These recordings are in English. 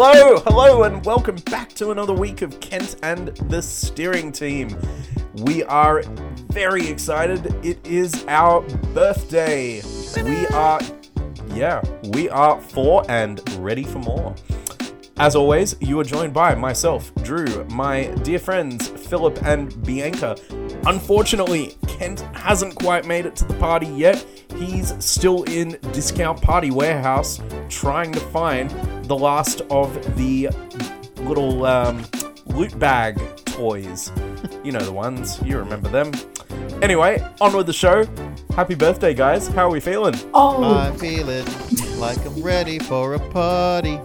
Hello, hello, and welcome back to another week of Kent and the steering team. We are very excited. It is our birthday. We are, yeah, we are four and ready for more. As always, you are joined by myself, Drew, my dear friends, Philip and Bianca. Unfortunately, Kent hasn't quite made it to the party yet. He's still in Discount Party Warehouse trying to find the last of the little um, loot bag toys. You know the ones, you remember them. Anyway, on with the show. Happy birthday, guys. How are we feeling? Oh, I'm feeling like I'm ready for a party.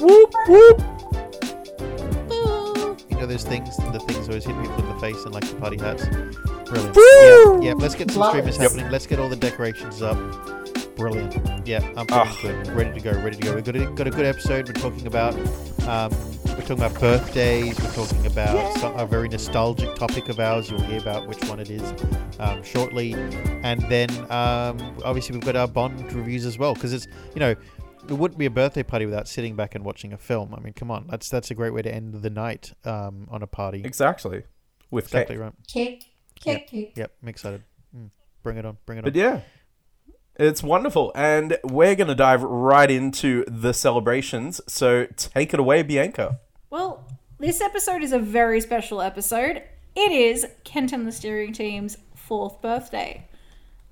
Whoop, whoop. You know those things, the things always hit people in the face and like the party hats. Brilliant. Woo! Yeah, yeah. Let's get some Love streamers it. happening. Let's get all the decorations up. Brilliant. Yeah, I'm feeling Ah. good. Ready to go. Ready to go. We've got a, got a good episode. We're talking about um, we're talking about birthdays. We're talking about some, a very nostalgic topic of ours. You'll hear about which one it is um, shortly, and then um, obviously we've got our Bond reviews as well because it's you know it wouldn't be a birthday party without sitting back and watching a film. I mean, come on, that's that's a great way to end the night um, on a party. Exactly. With Exactly cake. right. kick, kick, kick. Yep, I'm excited. Mm. Bring it on. Bring it on. But yeah, it's wonderful. And we're going to dive right into the celebrations. So take it away, Bianca. Well, this episode is a very special episode. It is Kent and the steering team's fourth birthday.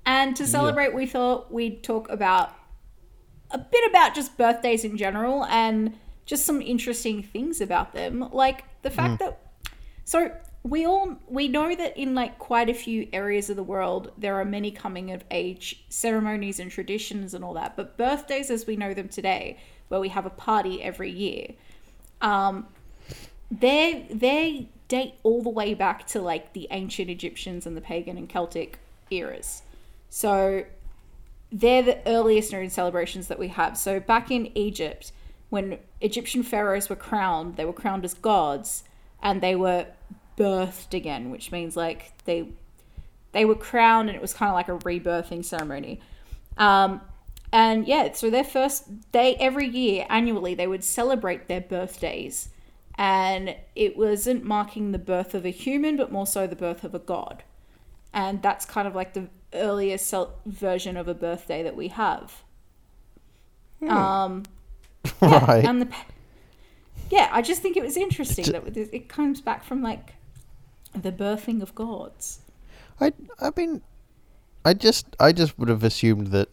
And to celebrate, we thought we'd talk about a bit about just birthdays in general and just some interesting things about them. Like the fact mm-hmm. that so we all we know that in like quite a few areas of the world there are many coming of age ceremonies and traditions and all that. But birthdays as we know them today, where we have a party every year, um, they they date all the way back to like the ancient Egyptians and the pagan and Celtic eras. So they're the earliest known celebrations that we have. So back in Egypt, when Egyptian pharaohs were crowned, they were crowned as gods, and they were birthed again, which means like they they were crowned, and it was kind of like a rebirthing ceremony. Um, and yeah, so their first they every year annually they would celebrate their birthdays, and it wasn't marking the birth of a human, but more so the birth of a god, and that's kind of like the earliest version of a birthday that we have. Um, yeah, right. and the yeah, I just think it was interesting that it comes back from like the birthing of gods. I I mean, I just I just would have assumed that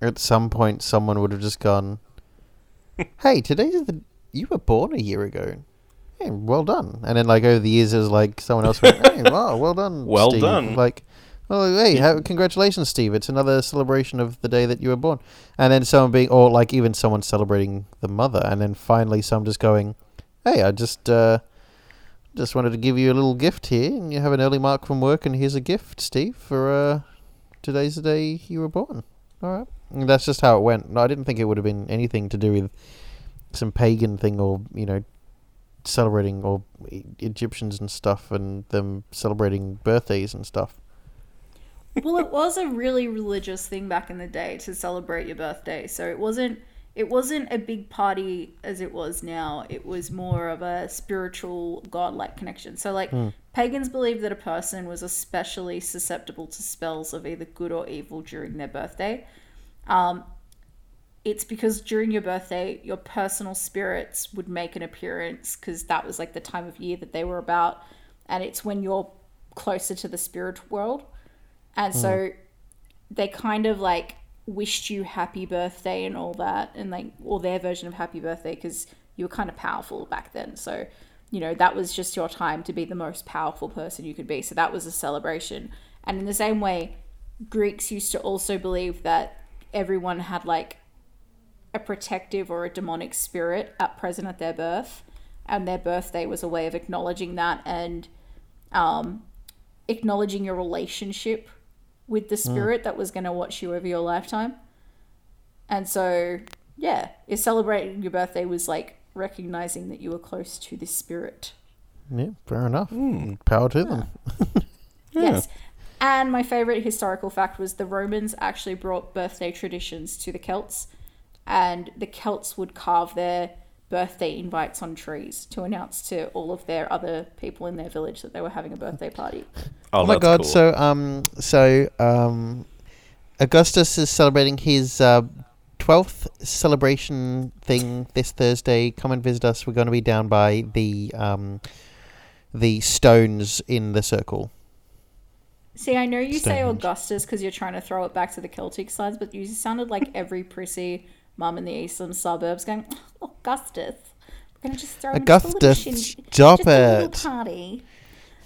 at some point someone would have just gone, "Hey, today's the you were born a year ago." Hey, well done. And then like over the years, it was like someone else went, "Hey, wow, well done, Well Steve." done. Like, oh, hey, ha- congratulations, Steve! It's another celebration of the day that you were born. And then someone being, or like even someone celebrating the mother, and then finally some just going, "Hey, I just." uh just wanted to give you a little gift here, and you have an early mark from work, and here's a gift, Steve, for uh, today's the day you were born. All right, and that's just how it went. I didn't think it would have been anything to do with some pagan thing, or you know, celebrating or Egyptians and stuff, and them celebrating birthdays and stuff. well, it was a really religious thing back in the day to celebrate your birthday. So it wasn't it wasn't a big party as it was now. It was more of a spiritual godlike connection. So like pagans believed that a person was especially susceptible to spells of either good or evil during their birthday. Um, it's because during your birthday, your personal spirits would make an appearance because that was like the time of year that they were about, and it's when you're closer to the spirit world. And so they kind of like wished you happy birthday and all that, and like, or their version of happy birthday because you were kind of powerful back then. So, you know, that was just your time to be the most powerful person you could be. So that was a celebration. And in the same way, Greeks used to also believe that everyone had like a protective or a demonic spirit at present at their birth, and their birthday was a way of acknowledging that and um, acknowledging your relationship with the hmm. spirit that was going to watch you over your lifetime. And so, yeah, if celebrating your birthday was like recognizing that you were close to this spirit. Yeah, fair enough. Hmm. Power to them. Yes. And my favorite historical fact was the Romans actually brought birthday traditions to the Celts. and the Celts would carve their birthday invites on trees to announce to all of their other people in their village that they were having a birthday party. Oh, Oh my god! cool. So um, so um, Augustus is celebrating his uh, twelfth celebration thing this Thursday. Come and visit us. We're going to be down by the um, the stones in the circle. See, I know you say Augustus because you're trying to throw it back to the Celtic sides, but you sounded like every prissy mum in the eastern suburbs going, "Oh, Augustus. We're going to just throw him just a little Augustus, shin- stop just it. party.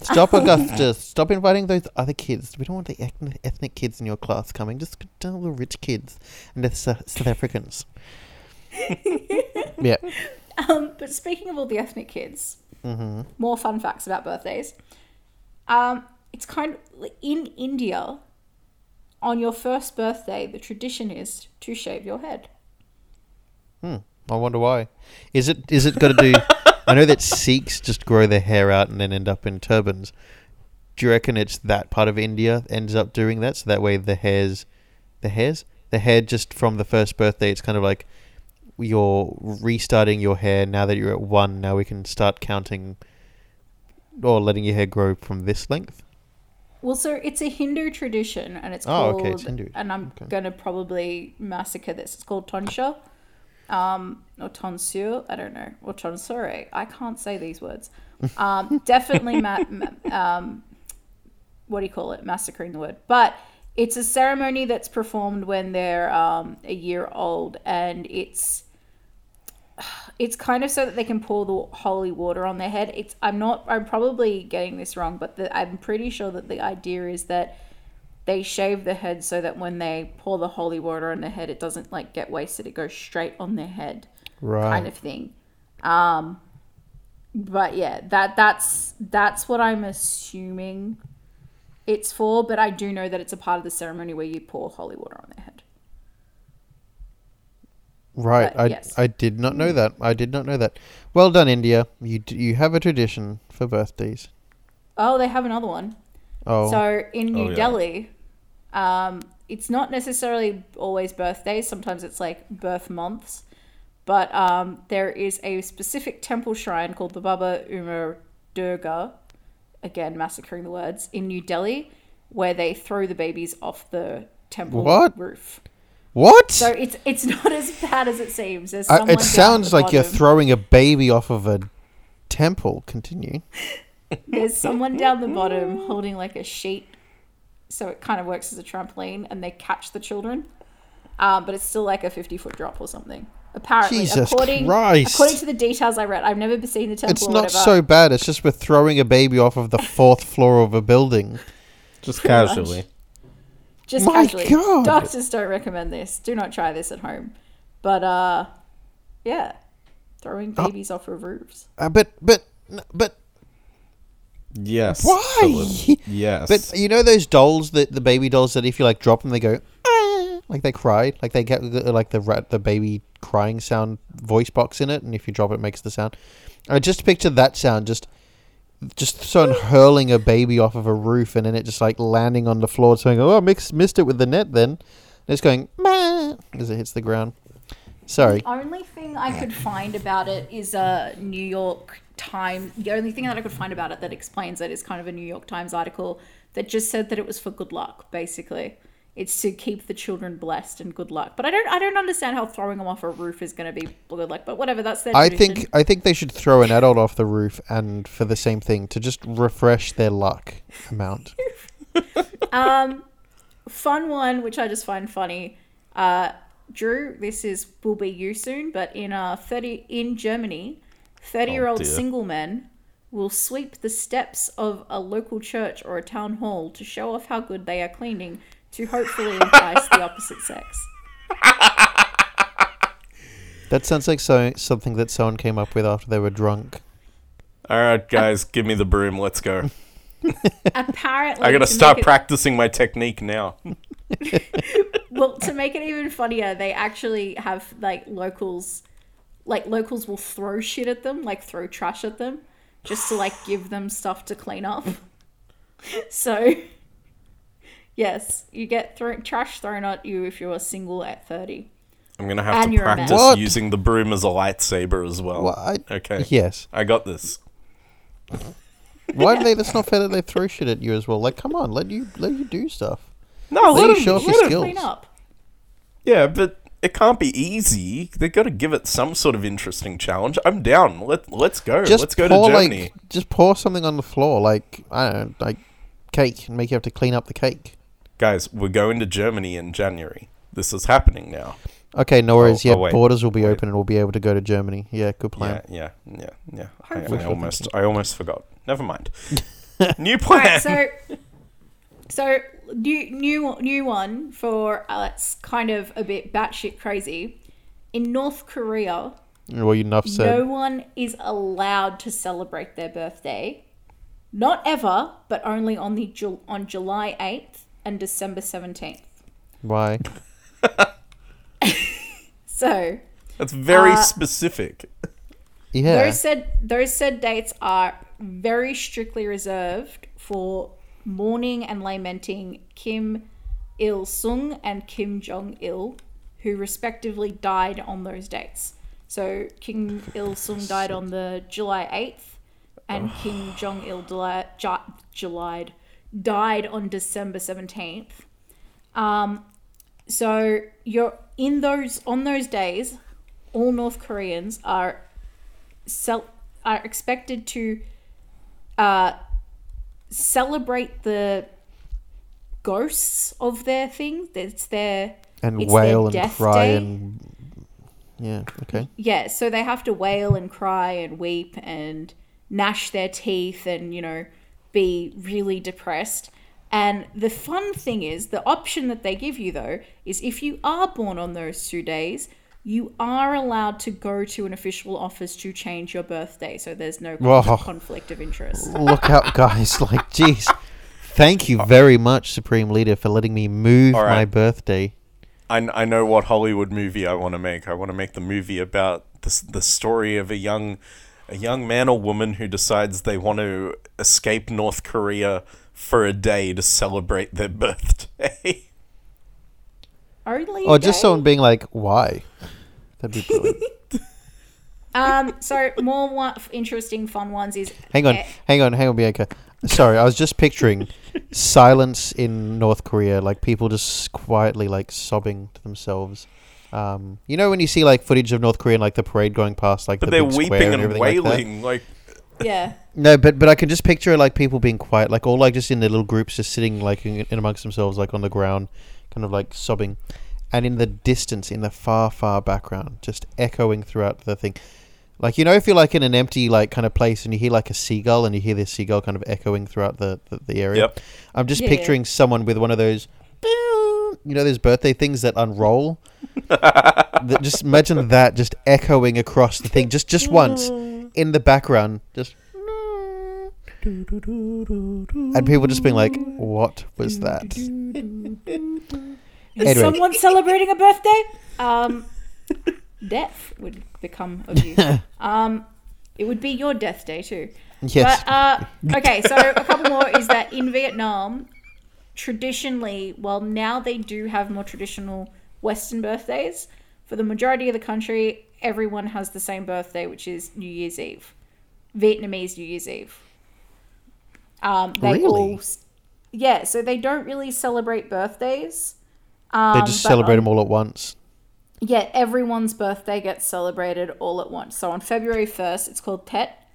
Stop, Augustus! Stop inviting those other kids. We don't want the ethnic, ethnic kids in your class coming. Just tell the rich kids and the South Africans. yeah. Um, but speaking of all the ethnic kids, Mm-hmm. more fun facts about birthdays. Um, it's kind of in India. On your first birthday, the tradition is to shave your head. Hmm. I wonder why. Is it is it got to do? I know that Sikhs just grow their hair out and then end up in turbans. Do you reckon it's that part of India ends up doing that, so that way the hairs, the hairs, the hair just from the first birthday, it's kind of like you're restarting your hair now that you're at one. Now we can start counting or letting your hair grow from this length. Well, so it's a Hindu tradition, and it's Oh, called. okay, it's Hindu. And I'm Okay. gonna probably massacre this. It's called tonsure, um, or tonsure. I don't know, or tonsure. I can't say these words. Um, definitely, ma- ma- um, what do you call it? Massacring the word, but it's a ceremony that's performed when they're um, a year old, and it's it's kind of so that they can pour the holy water on their head. It's I'm not I'm probably getting this wrong, but the, I'm pretty sure that the idea is that they shave the head so that when they pour the holy water on the head, it doesn't like get wasted. It goes straight on their head, Right. kind of thing. Um, but yeah, that that's that's what I'm assuming it's for. But I do know that it's a part of the ceremony where you pour holy water on their head. Right. But I, yes. I did not know that. I did not know that. Well done, India. You you have a tradition for birthdays. Oh, they have another one. Oh. So in New Oh, yeah. Delhi, um, it's not necessarily always birthdays. Sometimes it's like birth months. But um, there is a specific temple shrine called the Baba Umar Durga, again massacring the words, in New Delhi, where they throw the babies off the temple What? roof. what? So it's it's not as bad as it seems. There's Uh, it sounds like you're throwing a baby off of a temple. Continue. There's someone down the bottom holding like a sheet, so it kind of works as a trampoline, and they catch the children. Um, but it's still like a 50 foot drop or something. Apparently, Jesus according Christ. according to the details I read, I've never seen the temple. It's not whatever. so bad. It's just we're throwing a baby off of the fourth floor of a building. Just Pretty much. casually. Just My casually. God. Doctors don't recommend this. Do not try this at home. But uh, yeah, throwing Oh. babies off of roofs. Uh, but but but Yes. Why? Philip. Yes. but you know those dolls that the baby dolls that if you like drop them they go "Ah," like they cry like they get the- like the rat the baby crying sound voice box in it and if you drop it, it makes the sound. I just picture that sound just just someone hurling a baby off of a roof and then it just like landing on the floor saying oh I mix, missed it with the net then and it's going "Meh," as it hits the ground. Sorry. The only thing I could find about it is a New York Times. The only thing that I could find about it that explains it is kind of a New York Times article that just said that it was for good luck. Basically, it's to keep the children blessed and good luck. But I don't, I don't understand how throwing them off a roof is going to be good luck. But whatever, that's their. I tradition. think I think they should throw an adult off the roof and for the same thing to just refresh their luck amount. Um, fun one, which I just find funny. Uh, Drew, this is will be you soon, but in uh thirty in Germany, thirty year old oh, dear. single men will sweep the steps of a local church or a town hall to show off how good they are cleaning to hopefully entice the opposite sex. That sounds like so something that someone came up with after they were drunk. All right, guys, give me the broom. Let's go. Apparently, I gotta to start it- practicing my technique now. Well, to make it even funnier, they actually have like locals, like locals will throw shit at them, like throw trash at them, just to like give them stuff to clean up. So, yes, you get thrown trash thrown at you if you're single at thirty. I'm gonna have And to you're a man. practice using the broom as a lightsaber as well. Well, I- okay. Yes. I got this. Why do they? That's not fair that they throw shit at you as well. Like, come on, let you let you do stuff. No, Let let you him, show off your let skills. Clean up. Yeah, but it can't be easy. They've got to give it some sort of interesting challenge. I'm down. Let Let's go. Just let's go to pour Germany. like, just pour something on the floor, like I don't know, like cake, and make you have to clean up the cake. Guys, we're going to Germany in January. This is happening now. Okay, no worries. Oh, yeah, oh, wait. borders will be Wait. open and we'll be able to go to Germany. Yeah, good plan. Yeah, yeah, yeah, yeah. I, Hopefully. I almost, I almost forgot. Never mind. New All plan. right, so so new new new one for uh, it's kind of a bit batshit crazy. In North Korea, Well, enough said. no one is allowed to celebrate their birthday. Not ever, but only on the Ju- on July eighth and December seventeenth. Why? So That's very Uh, specific. Yeah. those said those said dates are very strictly reserved for mourning and lamenting Kim Il Sung and Kim Jong Il, who respectively died on those dates. So Kim Il Sung died on the July eighth, and Kim Jong Il July died on December seventeenth. Um, so you're in those on those days, all North Koreans are cel- are expected to uh, celebrate the ghosts of their thing. It's their and it's wail their and cry day. and yeah. Okay. yeah. So they have to wail and cry and weep and gnash their teeth and you know be really depressed. And the fun thing is, the option that they give you though is if you are born on those two days, you are allowed to go to an official office to change your birthday. So there's no Whoa. conflict of interest. Look out, guys! Like, jeez. Thank you very much, Supreme Leader, for letting me move All right. my birthday. I, I know what Hollywood movie I want to make. I want to make the movie about the the story of a young a young man or woman who decides they want to escape North Korea for a day to celebrate their birthday. Only Or just someone being like, "Why?" That'd be brilliant. Um, so more one, interesting, fun ones is hang on, eh, hang on, hang on, Bianca. Sorry, I was just picturing silence in North Korea, like people just quietly like sobbing to themselves. Um, you know when you see like footage of North Korea and like the parade going past, like But the they're big weeping and everything like wailing like, yeah. No, but but I can just picture like people being quiet, like all like just in their little groups, just sitting like in, in amongst themselves, like on the ground, kind of like sobbing, and in the distance, in the far far background, just echoing throughout the thing, like you know if you're like in an empty like kind of place and you hear like a seagull and you hear this seagull kind of echoing throughout the the, the area. Yep. I'm just Yeah, yeah. picturing someone with one of those. You know those birthday things that unroll. that, just imagine that just echoing across the thing, just just once in the background, just and people just being like, "What was that?" Is Anyway. someone celebrating a birthday? Um, death would become of you. Um, it would be your death day too. Yes, But uh, okay, so a couple more is that in Vietnam, traditionally, well, now they do have more traditional Western birthdays. For the majority of the country, everyone has the same birthday, which is New Year's Eve, Vietnamese New Year's Eve. Um, they Really? all, yeah. So they don't really celebrate birthdays. Um, they just celebrate on- them all at once. yeah, everyone's birthday gets celebrated all at once. So on February 1st, it's called Tet.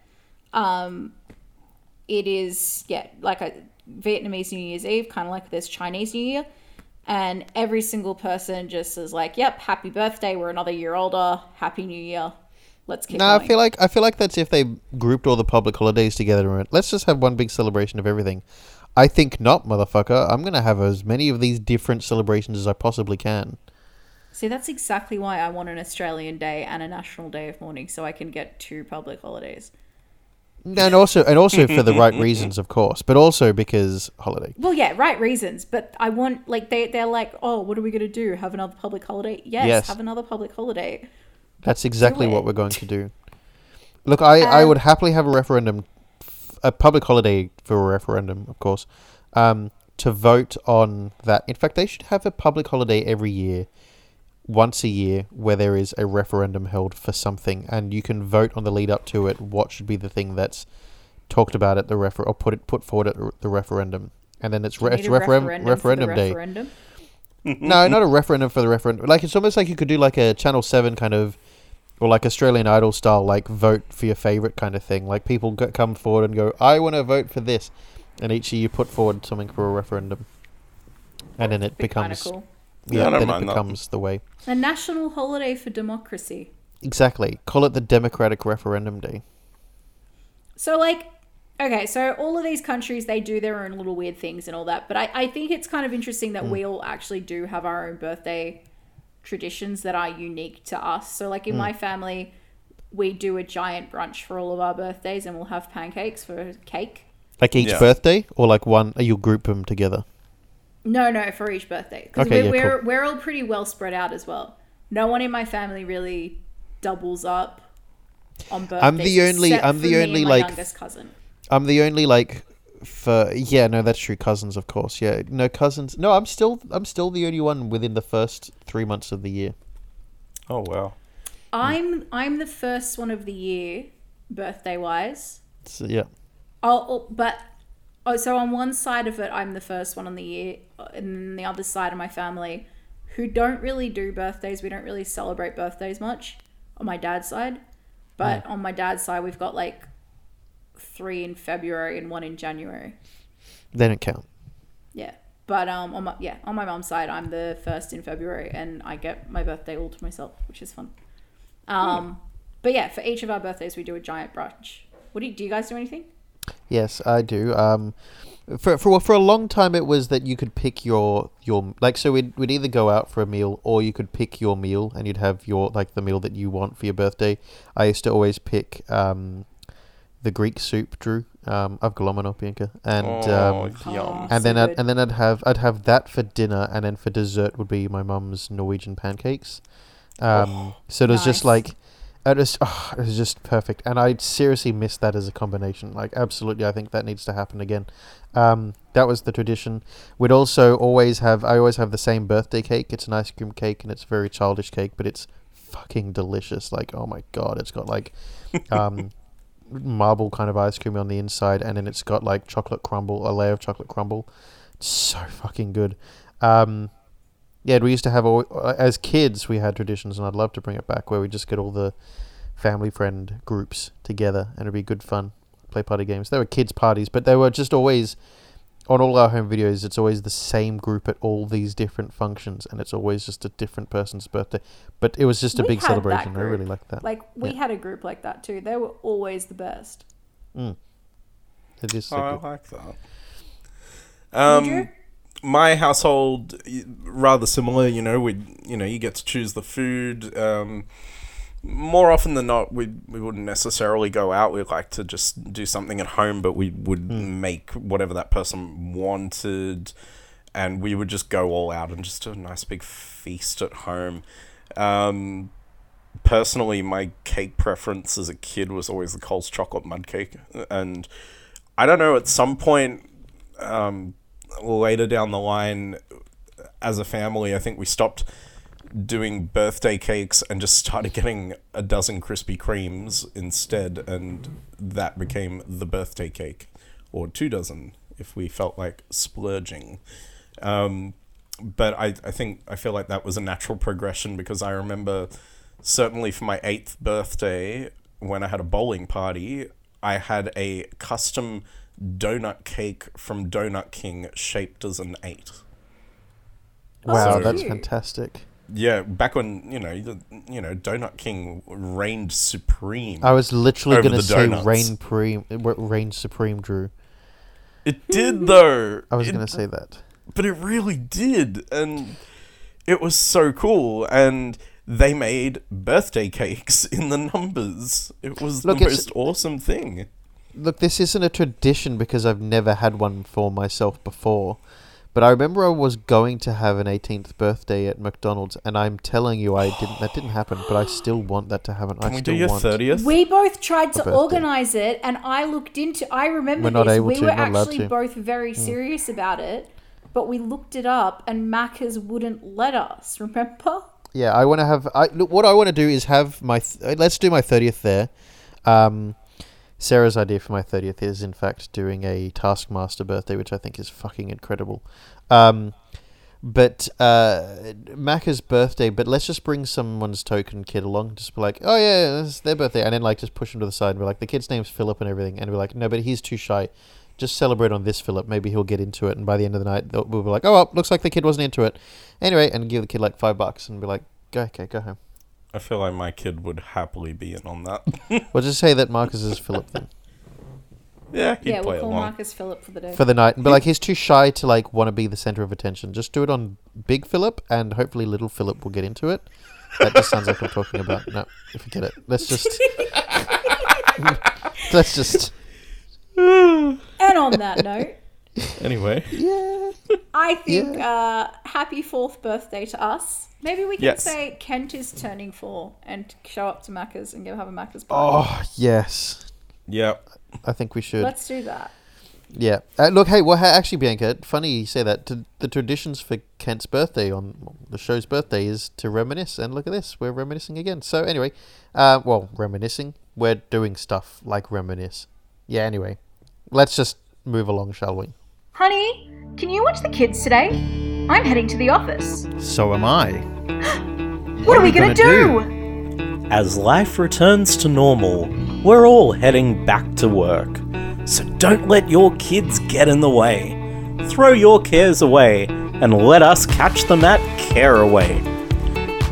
Um, it is, yeah, like a Vietnamese New Year's Eve, kind of like this Chinese New Year. And every single person just is like, yep, happy birthday. We're another year older. Happy New Year. Let's keep No, going. I feel like I feel like that's if they grouped all the public holidays together and went, let's just have one big celebration of everything. I think not, motherfucker. I'm gonna have as many of these different celebrations as I possibly can. See, that's exactly why I want an Australian Day and a National Day of Mourning so I can get two public holidays. And also, and also for the right reasons, of course, but also because holiday. Well, yeah, right reasons, but I want like they they're like, oh, what are we gonna do? Have another public holiday? Yes, Yes. have another public holiday. That's exactly what we're going to do. Look, I, I Um, would happily have a referendum, a public holiday for a referendum, of course, um, to vote on that. In fact, they should have a public holiday every year once a year where there is a referendum held for something, and you can vote on the lead up to it. What should be the thing that's talked about at the refer or put it put forward at the referendum, and then it's, re- it's a referendum referendum referendum day. referendum. no, not a referendum for the referendum. Like it's almost like you could do like a Channel Seven kind of, or like Australian Idol style, like vote for your favorite kind of thing. Like people go, come forward and go, "I want to vote for this," and each year you put forward something for a referendum, and then it Be becomes cool. Yeah, yeah, then it mind that. becomes the way. A national holiday for democracy. Exactly. Call it the Democratic Referendum Day. So, like, okay, so all of these countries, they do their own little weird things and all that. But I, I think it's kind of interesting that hmm. we all actually do have our own birthday traditions that are unique to us. So, like, in hmm. my family, we do a giant brunch for all of our birthdays and we'll have pancakes for cake. Like each Yeah. birthday, or like one, uh, you'll group them together. No, no, for each birthday. Because Okay, we're, yeah, we're, cool. we're all pretty well spread out as well. No one in my family really doubles up on birthdays. I'm the only- I'm the only, like, youngest cousin. I'm the only like for yeah no that's true cousins of course yeah no cousins no I'm still I'm still the only one within the first three months of the year. Oh wow. I'm I'm the first one of the year, birthday wise. So, yeah. Oh, but oh, so on one side of it, I'm the first one on the year, uh, and then the other side of my family, who don't really do birthdays. We don't really celebrate birthdays much on my dad's side, but on my dad's side, we've got like three in February and one in January. They don't count. Yeah. But um, on my yeah, on my mum's side, I'm the first in February, and I get my birthday all to myself, which is fun. Um, but yeah, for each of our birthdays, we do a giant brunch. What do you, do? You guys do anything? Yes, I do. Um, for for for a long time, it was that you could pick your your like so we'd we'd either go out for a meal or you could pick your meal and you'd have your like the meal that you want for your birthday. I used to always pick um, the Greek soup, Drew. Um, avgolemono Bianca, and oh, um, yum. and So then I'd, good. and then I'd have I'd have that for dinner, and then for dessert would be my mum's Norwegian pancakes. Um, so it was just Oh, like it was oh, it was just perfect, and I seriously miss that as a combination. Like absolutely, I think that needs to happen again. Um, that was the tradition. We'd also always have I always have the same birthday cake. It's an ice cream cake, and it's a very childish cake, but it's fucking delicious. Like oh my god, it's got like um, marble kind of ice cream on the inside, and then it's got like chocolate crumble, a layer of chocolate crumble. It's so fucking good. Um, yeah, we used to have all as kids. We had traditions, and I'd love to bring it back where we just get all the family friend groups together, and it'd be good fun. Play party games. They were kids parties, but they were just always on all our home videos. It's always the same group at all these different functions, and it's always just a different person's birthday. But it was just a We big celebration. I really group. liked that. Like we Yeah. had a group like that too. They were always the best. It is so Oh, I like that. Um, my household rather similar. You know, we you know you get to choose the food. Um, more often than not, we we wouldn't necessarily go out. We'd like to just do something at home, but we would make whatever that person wanted, and we would just go all out and just do a nice big feast at home. Um, personally, my cake preference as a kid was always the Coles chocolate mud cake, and I don't know. At some point, um, later down the line, as a family, I think we stopped doing birthday cakes and just started getting a dozen Krispy Kremes instead, and that became the birthday cake, or two dozen if we felt like splurging. Um, but I, I think I feel like that was a natural progression because I remember certainly for my eighth birthday when I had a bowling party, I had a custom donut cake from Donut King shaped as an eight. Wow, so that's fantastic. Yeah, back when you know, the, you know, Donut King reigned supreme. I was literally going to say donuts. reign supreme, reign supreme, Drew. it did though. I was going to say that. but it really did, and it was so cool. And they made birthday cakes in the numbers. It was Look, the most awesome thing. Look, this isn't a tradition because I've never had one for myself before. But I remember I was going to have an 18th birthday at McDonald's, and I'm telling you, I didn't. That didn't happen. But I still want that to happen. Can I we still do your want. thirtieth? We both tried to birthday. organize it, and I looked into. I remember We're not this. able we to, were not allowed actually to. Both very serious about it, but we looked it up, and Macca's wouldn't let us. Remember? Yeah, I want to have. I look. What I want to do is have my. Th- let's do my thirtieth there. Um, Sarah's idea for my thirtieth is, in fact, doing a Taskmaster birthday, which I think is fucking incredible. Um, but uh, Macca's birthday. But let's just bring someone's token kid along. Just be like, oh yeah, it's their birthday, and then like just push him to the side and be like, the kid's name's Philip and everything, and be like, no, but he's too shy. Just celebrate on this Philip. Maybe he'll get into it, and by the end of the night, we'll be like, oh well, looks like the kid wasn't into it. Anyway, and give the kid like five bucks and be like, go okay, go home. I feel like my kid would happily be in on that. We'll just say that Marcus is Philip then yeah, he'd yeah, play we'll call along. Marcus Philip for the day. for the night, But like, he's too shy to like want to be the center of attention. Just do it on Big Philip, and hopefully Little Philip will get into it. That just sounds like I'm talking about. No, forget it. Let's just. let's just. and on that note, Anyway, Yeah. I think uh, happy fourth birthday to us. Maybe we can Yes. say Kent is turning four and show up to Macca's and go have a Macca's party. Oh yes, yeah. I think we should. Let's do that. Yeah. Uh, look, hey, well, actually, Bianca, funny you say that. T- the traditions for Kent's birthday on the show's birthday is to reminisce, and look at this, we're reminiscing again. So anyway, uh, well, reminiscing, we're doing stuff like reminisce. Yeah. Anyway, let's just move along, shall we? Honey, can you watch the kids today? I'm heading to the office. So am I. What, are we gonna gonna, do? As life returns to normal, we're all heading back to work. So don't let your kids get in the way. Throw your cares away and let us catch them at Careaway.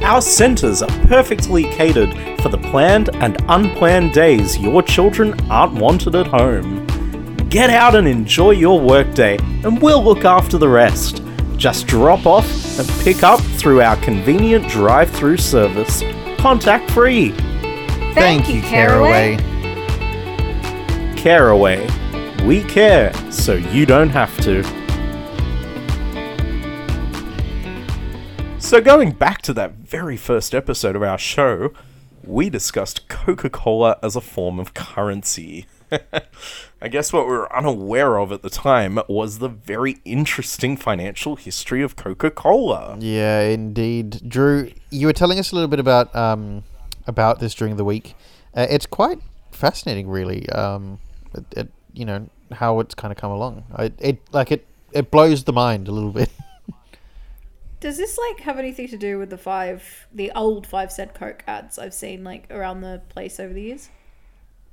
Our centres are perfectly catered for the planned and unplanned days your children aren't wanted at home. Get out and enjoy your workday, and we'll look after the rest. Just drop off and pick up through our convenient drive through service, contact free. Thank, you, Careaway. Careaway. We care, so you don't have to. So going back to that very first episode of our show, we discussed Coca-Cola as a form of currency. I guess what we were unaware of at the time was the very interesting financial history of Coca-Cola. Yeah, indeed. Drew, you were telling us a little bit about um, about this during the week. Uh, it's quite fascinating, really. Um, it, it, you know how it's kind of come along. I, it like it it blows the mind a little bit. Does this like have anything to do with the five, the old five cent Coke ads I've seen like around the place over the years?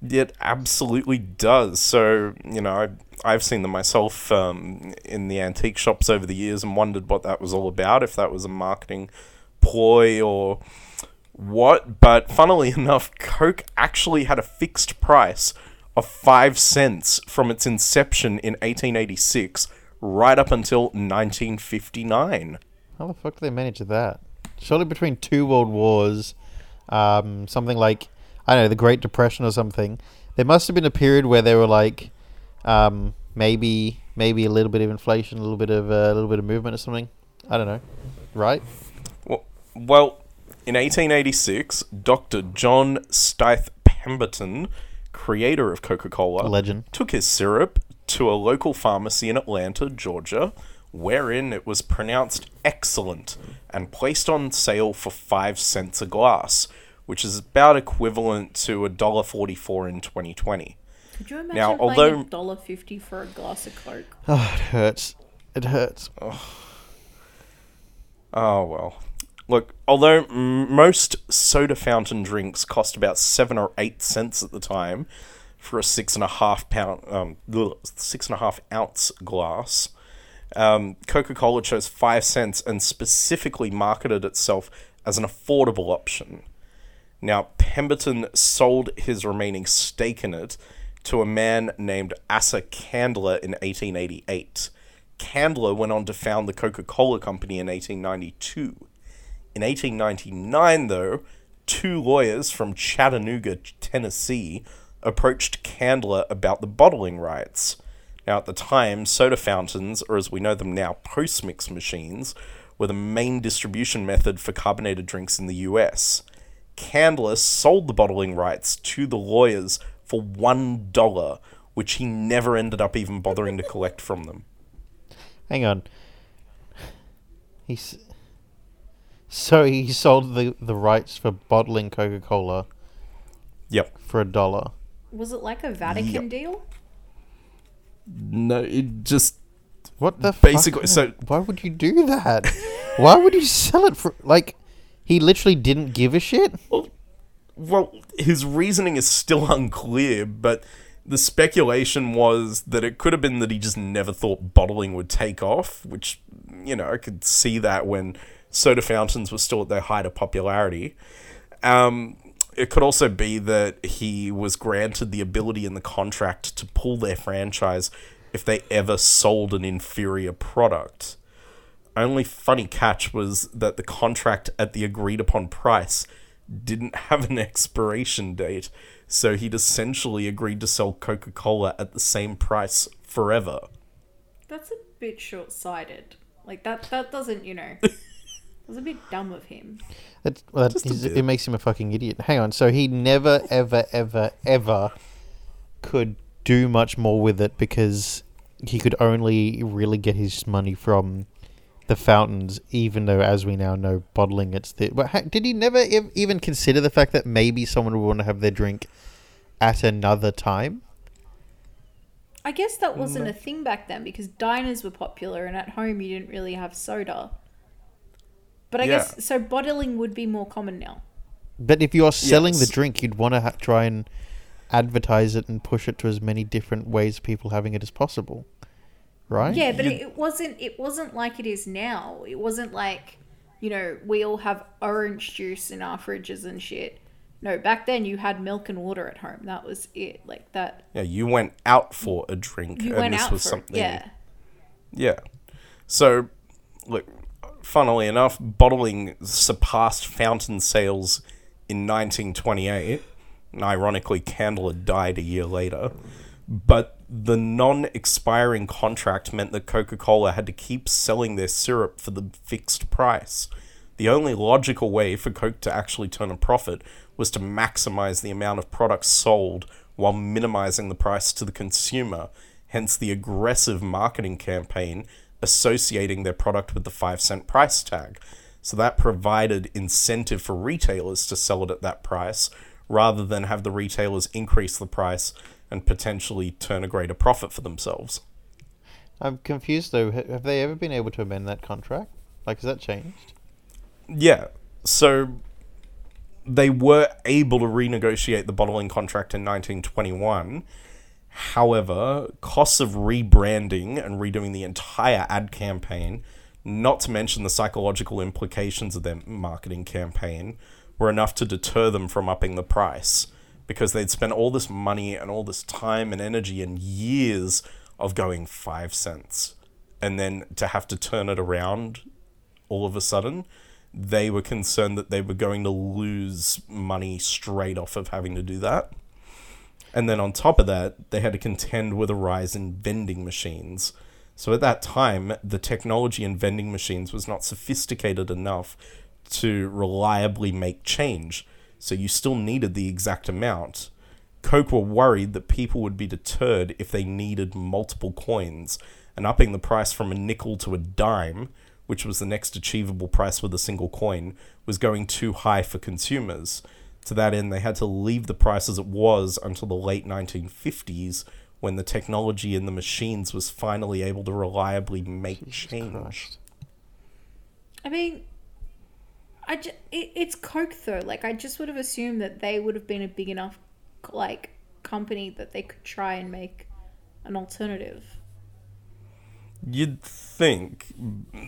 It absolutely does. So, you know, I, I've seen them myself um, in the antique shops over the years and wondered what that was all about, if that was a marketing ploy or what. But funnily enough, Coke actually had a fixed price of five cents from its inception in 1886 right up until 1959. How the fuck did they manage that? Surely between two world wars, um, something like I don't know the Great Depression or something, there must have been a period where they were like, um, maybe maybe a little bit of inflation, a little bit of uh, a little bit of movement or something. I don't know, right? Well, well, in 1886, Dr. John Stith Pemberton, creator of Coca Cola, Legend. took his syrup to a local pharmacy in Atlanta, Georgia, wherein it was pronounced excellent and placed on sale for five cents a glass, which is about equivalent to a dollar forty-four in 2020. Could you imagine Now, paying although- a dollar fifty for a glass of Coke? Oh, it hurts. It hurts. Oh oh well. Look, although m- most soda fountain drinks cost about seven or eight cents at the time for a six and a half pound, um, six and a half ounce glass, um, Coca Cola chose five cents and specifically marketed itself as an affordable option. Now, Pemberton sold his remaining stake in it to a man named Asa Candler in 1888. Candler went on to found the Coca Cola Company in 1892. In 1899, though, two lawyers from Chattanooga, Tennessee, approached Candler about the bottling rights. Now, at the time, soda fountains, or as we know them now, post mix machines, were the main distribution method for carbonated drinks in the US. Candler sold the bottling rights to the lawyers for one dollar, which he never ended up even bothering to collect from them. Hang on. He's So he sold the, the rights for bottling Coca Cola Yep. for a dollar. Was it like a Vatican Yep. deal? No, it just What the Basically, fuck? so- why would you do that? why would you sell it for like? He literally didn't give a shit. Well, his reasoning is still unclear, but the speculation was that it could have been that he just never thought bottling would take off, which, you know, I could see that when soda fountains were still at their height of popularity. Um, it could also be that he was granted the ability in the contract to pull their franchise if they ever sold an inferior product. Only funny catch was that the contract at the agreed upon price didn't have an expiration date, so he'd essentially agreed to sell Coca Cola at the same price forever. That's a bit short sighted. Like that that doesn't, you know. It was a bit dumb of him. It, well, that, Just a he's- bit. it makes him a fucking idiot. Hang on. So he never, ever, ever, ever could do much more with it because he could only really get his money from the fountains, even though, as we now know, bottling it's the. But ha- did he never ev- even consider the fact that maybe someone would want to have their drink at another time? I guess that mm. wasn't a thing back then because diners were popular and at home you didn't really have soda. But I Yeah. guess so bottling would be more common now. But if you're selling the drink, you'd want to ha- try and advertise it and push it to as many different ways of people having it as possible, right? Yeah, but You- it, it wasn't it wasn't like it is now. It wasn't like, you know, we all have orange juice in our fridges and shit. No, back then you had milk and water at home. That was it. Like that Yeah, you went out for a drink, you and went this out was for something. yeah. Yeah. So, look, funnily enough, bottling surpassed fountain sales in 1928. And ironically, Candler died a year later. But the non expiring contract meant that Coca Cola had to keep selling their syrup for the fixed price. The only logical way for Coke to actually turn a profit was to maximize the amount of products sold while minimizing the price to the consumer, hence the aggressive marketing campaign associating their product with the 5 cent price tag. So that provided incentive for retailers to sell it at that price rather than have the retailers increase the price and potentially turn a greater profit for themselves. I'm confused though. Have they ever been able to amend that contract? Like, has that changed? Yeah. So they were able to renegotiate the bottling contract in 1921. However, costs of rebranding and redoing the entire ad campaign, not to mention the psychological implications of their marketing campaign, were enough to deter them from upping the price because they'd spent all this money and all this time and energy and years of going five cents. And then to have to turn it around all of a sudden, they were concerned that they were going to lose money straight off of having to do that. And then on top of that, they had to contend with a rise in vending machines. So at that time, the technology in vending machines was not sophisticated enough to reliably make change. So you still needed the exact amount. Coke were worried that people would be deterred if they needed multiple coins, and upping the price from a nickel to a dime, which was the next achievable price with a single coin, was going too high for consumers. To that end, they had to leave the price as it was until the late 1950s, when the technology in the machines was finally able to reliably make change. Christ. I mean, I ju- it, it's Coke though. Like I just would have assumed that they would have been a big enough like company that they could try and make an alternative. You'd think,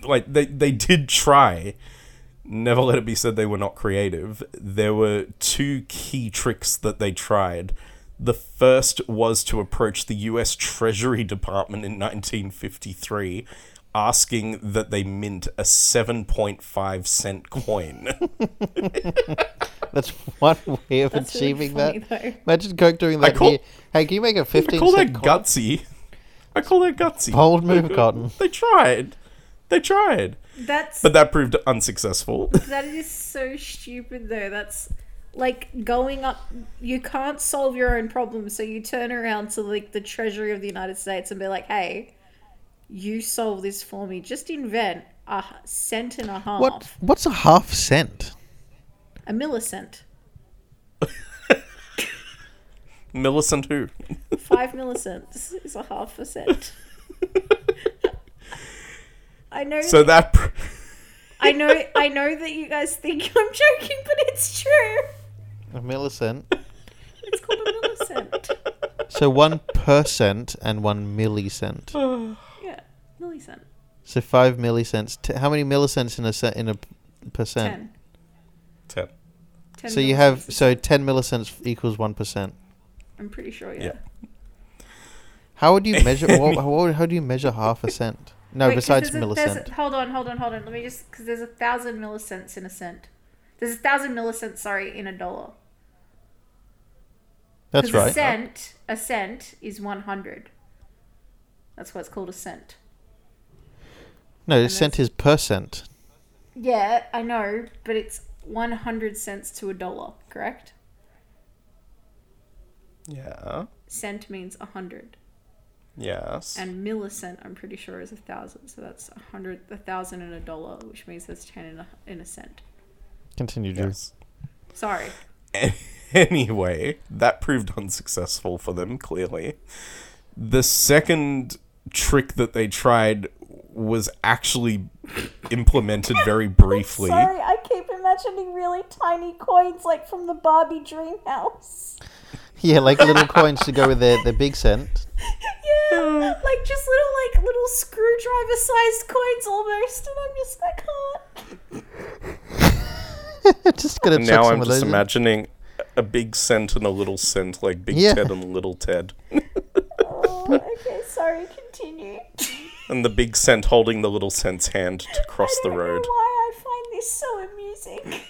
like they they did try. Never let it be said they were not creative. There were two key tricks that they tried. The first was to approach the U.S. Treasury Department in 1953, asking that they mint a 7.5 cent coin. That's one way of That's really achieving funny, that. though. Imagine Coke doing that call- here. Hey, can you make a 15 I call that coin? gutsy. I call that gutsy. Bold move, Cotton. They tried. They tried. That's But that proved unsuccessful. that is so stupid though. That's like going up. You can't solve your own problems, so you turn around to like the Treasury of the United States and be like, "Hey, you solve this for me. Just invent. a cent and a half. What? What's a half cent? A millicent. Millicent who? Five millicents is a half a cent. I know. So that. Pr- I know. I know that you guys think I'm joking, but it's true. A millicent. It's called a millicent. So one percent and one millicent. Yeah, millicent. So five millicents. T- how many millicents in a cent in a p- percent? Ten. Ten. Ten So you have so ten millicents equals one percent. I'm pretty sure. Yeah. Yeah. How would you measure? what, how, how do you measure half a cent? No, Wait, 'cause besides there's a- there's millicent. a- hold on, hold on, hold on. Let me just because there's a thousand millicents in a cent. There's a thousand millicents, sorry, in a dollar. That's 'Cause A right. cent, a cent is one hundred. That's why it's called a cent. No, the and cent that's- is percent. Yeah, I know, but it's one hundred cents to a dollar, correct? Yeah. Cent means a hundred, Yes. and millicent, I'm pretty sure, is a thousand. So that's a hundred, a thousand, and a dollar, which means there's ten in a in a cent. Continue, Drew. yes. Sorry. Anyway, that proved unsuccessful for them, clearly. The second trick that they tried was actually implemented very briefly. Sorry, I keep imagining really tiny coins like from the Barbie dream house. Yeah, like little coins to go with their, their big cent. Yeah, like just little like little screwdriver sized coins almost, and I'm just I can't. just gonna And now some I'm of just those. in. imagining a big cent and a little cent, like Big Yeah. Ted and Little Ted. Oh, okay, sorry. Continue. And the big cent holding the little cent's hand to cross I the don't road. know why I find this so amusing.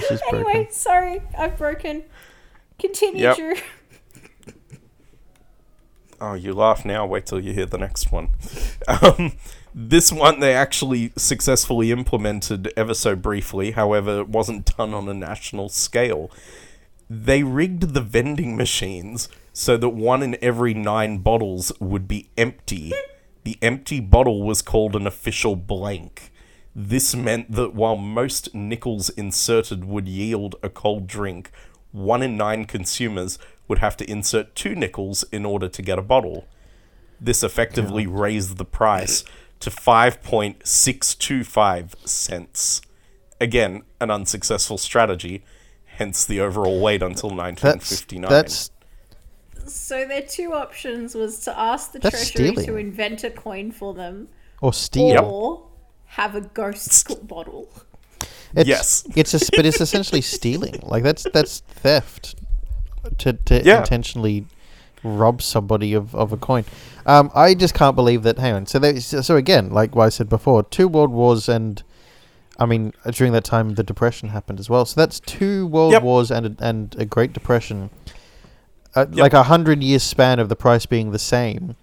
This is broken. Anyway, sorry, I've broken. Continue, Yep. Drew. Oh, you laugh now. Wait till you hear the next one. Um, this one they actually successfully implemented ever so briefly. However, it wasn't done on a national scale. They rigged the vending machines so that one in every nine bottles would be empty. The empty bottle was called an official blank. This meant that while most nickels inserted would yield a cold drink, one in nine consumers would have to insert two nickels in order to get a bottle. This effectively raised the price to 5.625 cents. Again, an unsuccessful strategy, hence the overall wait until 1959. that's So their two options was to ask the That's treasury to invent a coin for them, or steal. or have a ghost bottle. It's, Yes. it's a, but it's essentially stealing. Like that's that's theft to to Yeah. intentionally rob somebody of, of a coin. Um, I just can't believe that. Hang on. So they, so so again, like what I said before, two world wars and. I mean, uh, during that time, the depression happened as well. So that's two world Yep. wars and a, and a Great Depression, uh, like a hundred year span of the price being the same.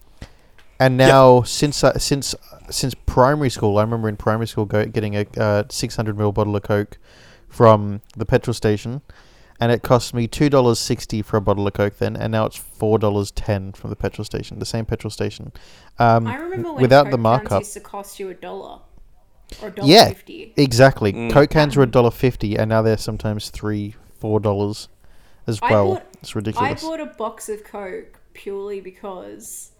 And now, since uh, since since primary school, I remember in primary school go, getting a uh, 600 ml bottle of Coke from the petrol station, and it cost me two dollars sixty for a bottle of Coke then, and now it's four dollars ten from the petrol station, the same petrol station. Um, I remember when without Coke the cans markup. used to cost you a dollar or a dollar Yeah, fifty. exactly. Mm. Coke cans were a dollar fifty, and now they're sometimes three, four dollars as I well. bought- it's ridiculous. I bought a box of Coke purely because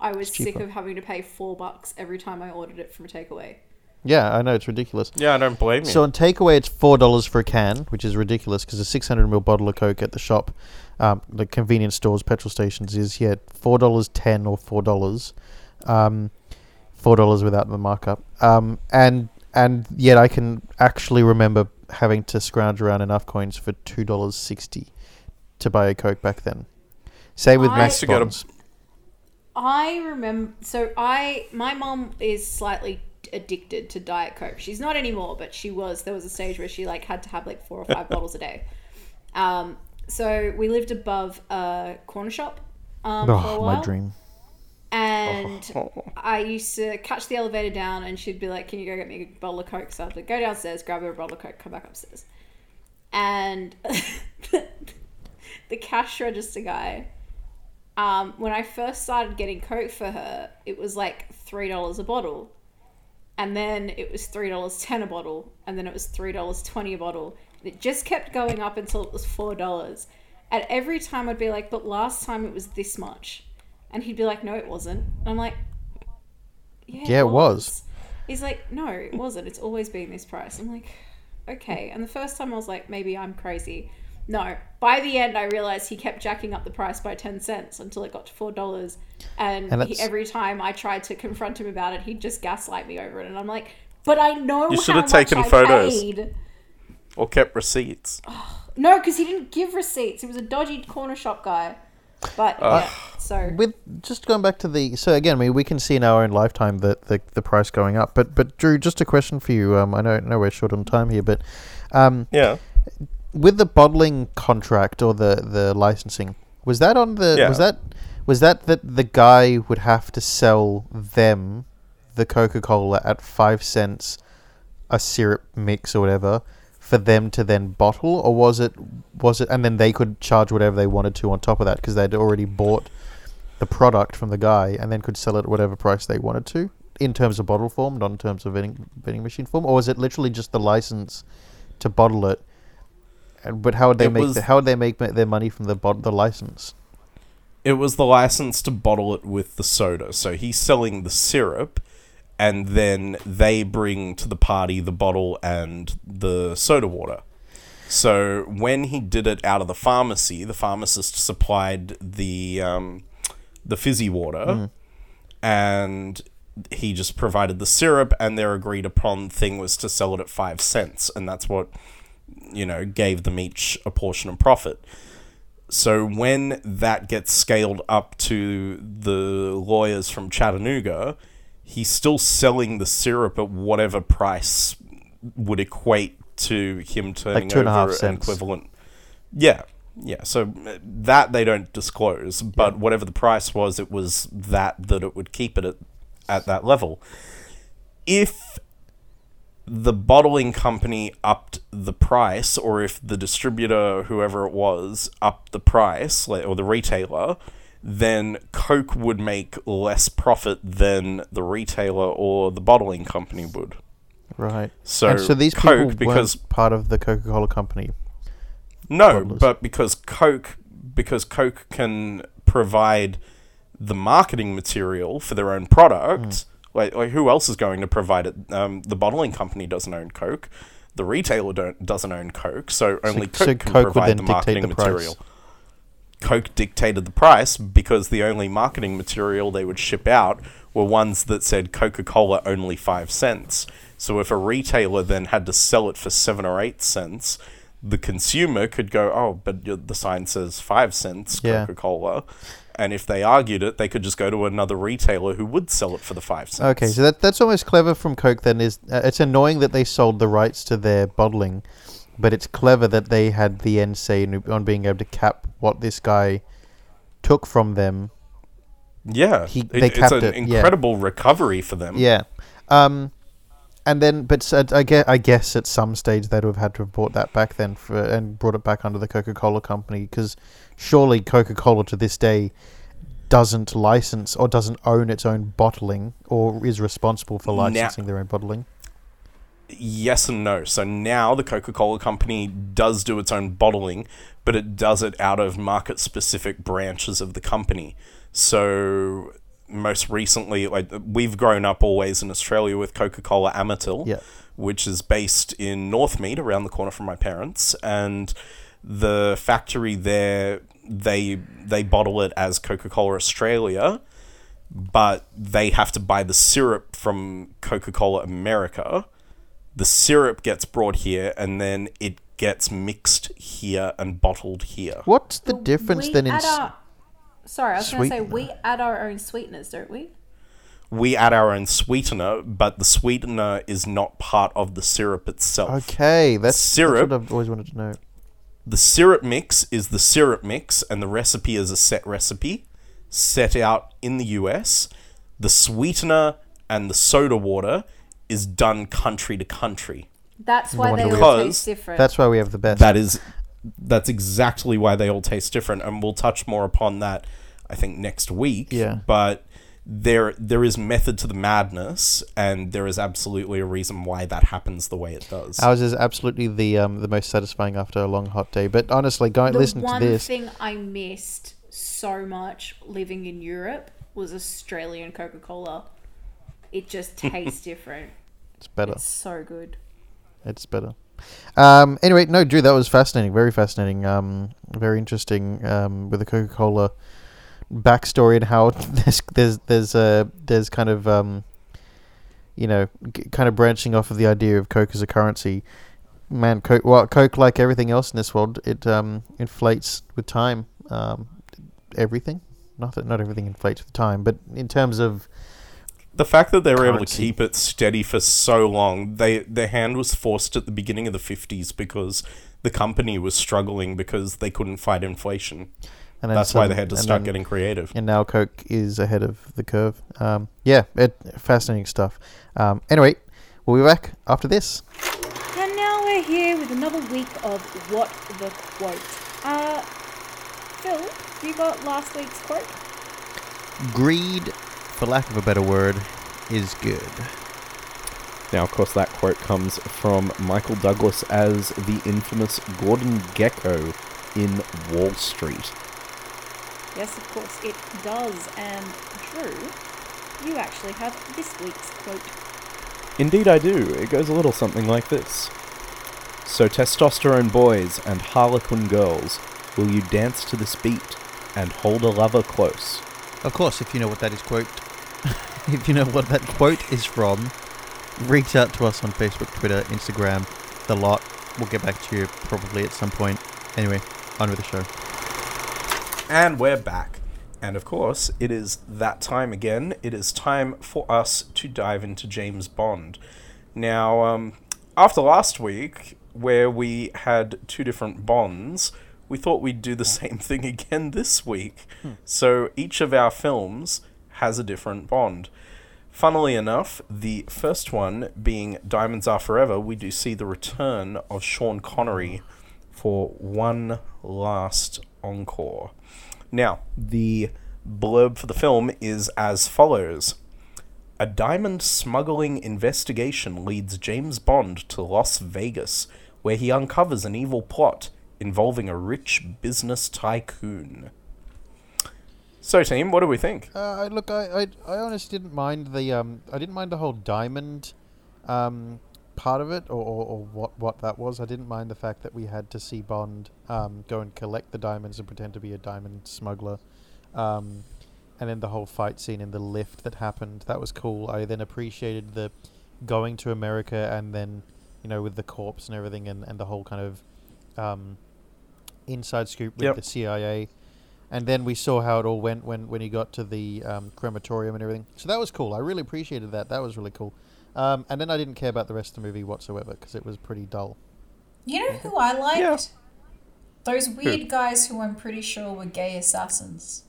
I was sick of having to pay four bucks every time I ordered it from a takeaway. yeah, I know it's ridiculous. yeah, I don't blame you. So on takeaway, it's four dollars for a can, which is ridiculous because a six hundred ml bottle of Coke at the shop, um, the convenience stores, petrol stations is yeah four dollars ten or four dollars, um, four dollars without the markup. Um, and and yet I can actually remember having to scrounge around enough coins for two dollars sixty to buy a Coke back then. Same with I- Max Used to go bonds. I remember. So I, my mom is slightly addicted to Diet Coke. She's not anymore, but she was. There was a stage where she like had to have like four or five bottles a day. Um, so we lived above a corner shop. Um, for a Oh, while. my dream. And Oh. I used to catch the elevator down, and she'd be like, "Can you go get me a bottle of Coke?" So I'd like, go downstairs, grab her a bottle of Coke, come back upstairs, and the cash register guy. um, when I first started getting Coke for her, it was like three dollars a bottle, and then it was three dollars ten a bottle, and then it was three dollars twenty a bottle. And it just kept going up until it was four dollars. And every time I'd be like, "But last time it was this much," and he'd be like, "No, it wasn't." And I'm like, "Yeah, Yeah, it was." He's like, "No, it wasn't. It's always been this price." I'm like, "Okay." And the first time I was like, "Maybe I'm crazy." No. By the end, I realized he kept jacking up the price by ten cents until it got to four dollars. And, And he, every time I tried to confront him about it, he'd just gaslight me over it. And I'm like, "But I know You should how have taken photos. paid." Or kept receipts. No, because he didn't give receipts. He was a dodgy corner shop guy. But yeah, so with just going back to the so again, I mean, we can see in our own lifetime that the the price going up. But but Drew, just a question for you. Um, I know know we're short on time here, but um, Yeah. with the bottling contract or the the licensing, was that on the Yeah. was that was that that the guy would have to sell them the Coca Cola at five cents a syrup mix or whatever for them to then bottle, or was it was it and then they could charge whatever they wanted to on top of that because they'd already bought the product from the guy and then could sell it at whatever price they wanted to in terms of bottle form, not in terms of vending, vending machine form, or was it literally just the license to bottle it? And but how would they It make the, how would they make their money from the bot- the license? It was the license to bottle it with the soda. So he's selling the syrup, and then they bring to the party the bottle and the soda water. So when he did it out of the pharmacy, the pharmacist supplied the um, the fizzy water, and he just provided the syrup, and their agreed upon thing was to sell it at five cents, and that's what you know gave them each a portion of profit. So when that gets scaled up to the lawyers from Chattanooga, he's still selling the syrup at whatever price would equate to him turning two and a half over an cents. equivalent. Yeah, yeah. So uh, that they don't disclose, but whatever the price was, it was that that it would keep it at, at that level. If the bottling company upped the price, or if the distributor, whoever it was, upped the price, or the retailer, then Coke would make less profit than the retailer or the bottling company would. Right. So, and so these Coke, weren't because part of the Coca Cola company. no, bottlers. but because Coke, because Coke can provide the marketing material for their own product. Like, like who else is going to provide it? Um, the bottling company doesn't own Coke. The retailer don't doesn't own Coke, so only Coke so can Coke would provide the marketing the price. Coke dictated the price because the only marketing material they would ship out were ones that said Coca Cola only five cents. So if a retailer then had to sell it for seven or eight cents, the consumer could go, "Oh, but the sign says five cents Yeah. Coca Cola," and if they argued it, they could just go to another retailer who would sell it for the five cents. Okay, so that that's almost clever from Coke. Then is uh, it's annoying that they sold the rights to their bottling, but it's clever that they had the end say on being able to cap what this guy took from them. yeah, He- it- they it's an it, yeah. incredible recovery for them. Yeah, um, and then but I guess, I guess at some stage they'd have had to have brought that back then for and brought it back under the Coca Cola company because surely Coca Cola to this day doesn't license or doesn't own its own bottling or is responsible for Now- licensing their own bottling. Yes and no. So now the Coca Cola Company does do its own bottling, but it does it out of market specific branches of the company. So most recently, like we've grown up always in Australia with Coca Cola Amatil, Yeah. which is based in Northmead, around the corner from my parents, and the factory there they they bottle it as Coca Cola Australia but they have to buy the syrup from Coca Cola America. The syrup gets brought here and then it gets mixed here and bottled here. What's the difference then in our, sorry, I was going to say we add our own sweeteners, don't we? We add our own sweetener, but the sweetener is not part of the syrup itself. Okay, that's, Syrup. that's what I've always wanted to know. The syrup mix is the syrup mix, and the recipe is a set recipe set out in the US. The sweetener and the soda water is done country to country. That's why they all Because taste different. That's why we have the best. That is, that's exactly why they all taste different, and we'll touch more upon that I think next week. Yeah. But there there is method to the madness, and there is absolutely a reason why that happens the way it does. Ours is absolutely the um, the most satisfying after a long hot day. But honestly, go The listen to one this. thing I missed so much living in Europe was Australian Coca Cola. It just tastes different. It's better. It's so good. It's better. Um, anyway, no, Drew, that was fascinating. Very fascinating. Um, very interesting. Um, with the Coca Cola backstory and how there's there's there's uh, there's kind of um, you know g- kind of branching off of the idea of Coke as a currency. Man, Coke. Well, Coke, like everything else in this world, it um, inflates with time. Um, everything. Not that not everything inflates with time, but in terms of the fact that they were able to keep it steady for so long, they their hand was forced at the beginning of the fifties because the company was struggling because they couldn't fight inflation. and then That's why they had to start then- getting creative. and now Coke is ahead of the curve. Um, yeah, it, fascinating stuff. Um, anyway, we'll be back after this. And now we're here with another week of What the Quote. Uh, Phil, you got last week's quote? Greed, for lack of a better word, is good. Now, of course, that quote comes from Michael Douglas as the infamous Gordon Gekko in Wall Street. Yes, of course, it does. And Drew, you actually have this week's quote. Indeed, I do. It goes a little something like this So, testosterone boys and harlequin girls, will you dance to this beat and hold a lover close? Of course, if you know what that is quote, if you know what that quote is from, reach out to us on Facebook, Twitter, Instagram, the lot. We'll get back to you probably at some point. Anyway, on with the show. And we're back. And of course, it is that time again. It is time for us to dive into James Bond. Now, um, after last week, where we had two different Bonds, we thought we'd do the same thing again this week. So each of our films has a different Bond. Funnily enough, the first one being Diamonds Are Forever, we do see the return of Sean Connery for one last encore. Now, the blurb for the film is as follows A diamond smuggling investigation leads James Bond to Las Vegas, where he uncovers an evil plot involving a rich business tycoon. So, team, what do we think? Uh, I- look, I, I, I honestly didn't mind the um, I didn't mind the whole diamond, um, part of it, or, or, or what what that was. I didn't mind the fact that we had to see Bond um, go and collect the diamonds and pretend to be a diamond smuggler, um, and then the whole fight scene in the lift that happened. That was cool. I then appreciated the going to America and then you know with the corpse and everything and, and the whole kind of um, inside scoop with Yep. the CIA. And then we saw how it all went when, when he got to the um, crematorium and everything. So that was cool. I really appreciated that. That was really cool. Um, and then I didn't care about the rest of the movie whatsoever because it was pretty dull. You know who I liked? Yeah. Those weird guys who I'm pretty sure were gay assassins.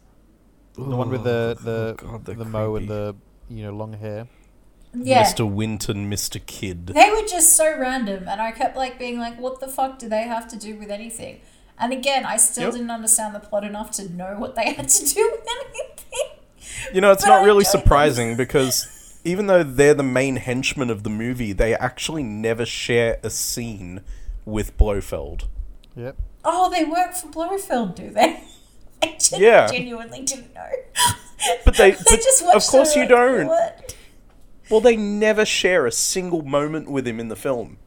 The one with the Oh, the God, they're the mo and the you know long hair. Yeah. Mr. Winton, Mr. Kidd. They were just so random, and I kept like being like, "What the fuck do they have to do with anything?" And again, I still Yep. didn't understand the plot enough to know what they had to do with anything. You know, it's But not I really don't- surprising because even though they're the main henchmen of the movie, they actually never share a scene with Blofeld. Yep. Oh, they work for Blofeld, do they? I gen- Yeah. genuinely didn't know. But they- I but just of course you like, don't. What? Well, they never share a single moment with him in the film.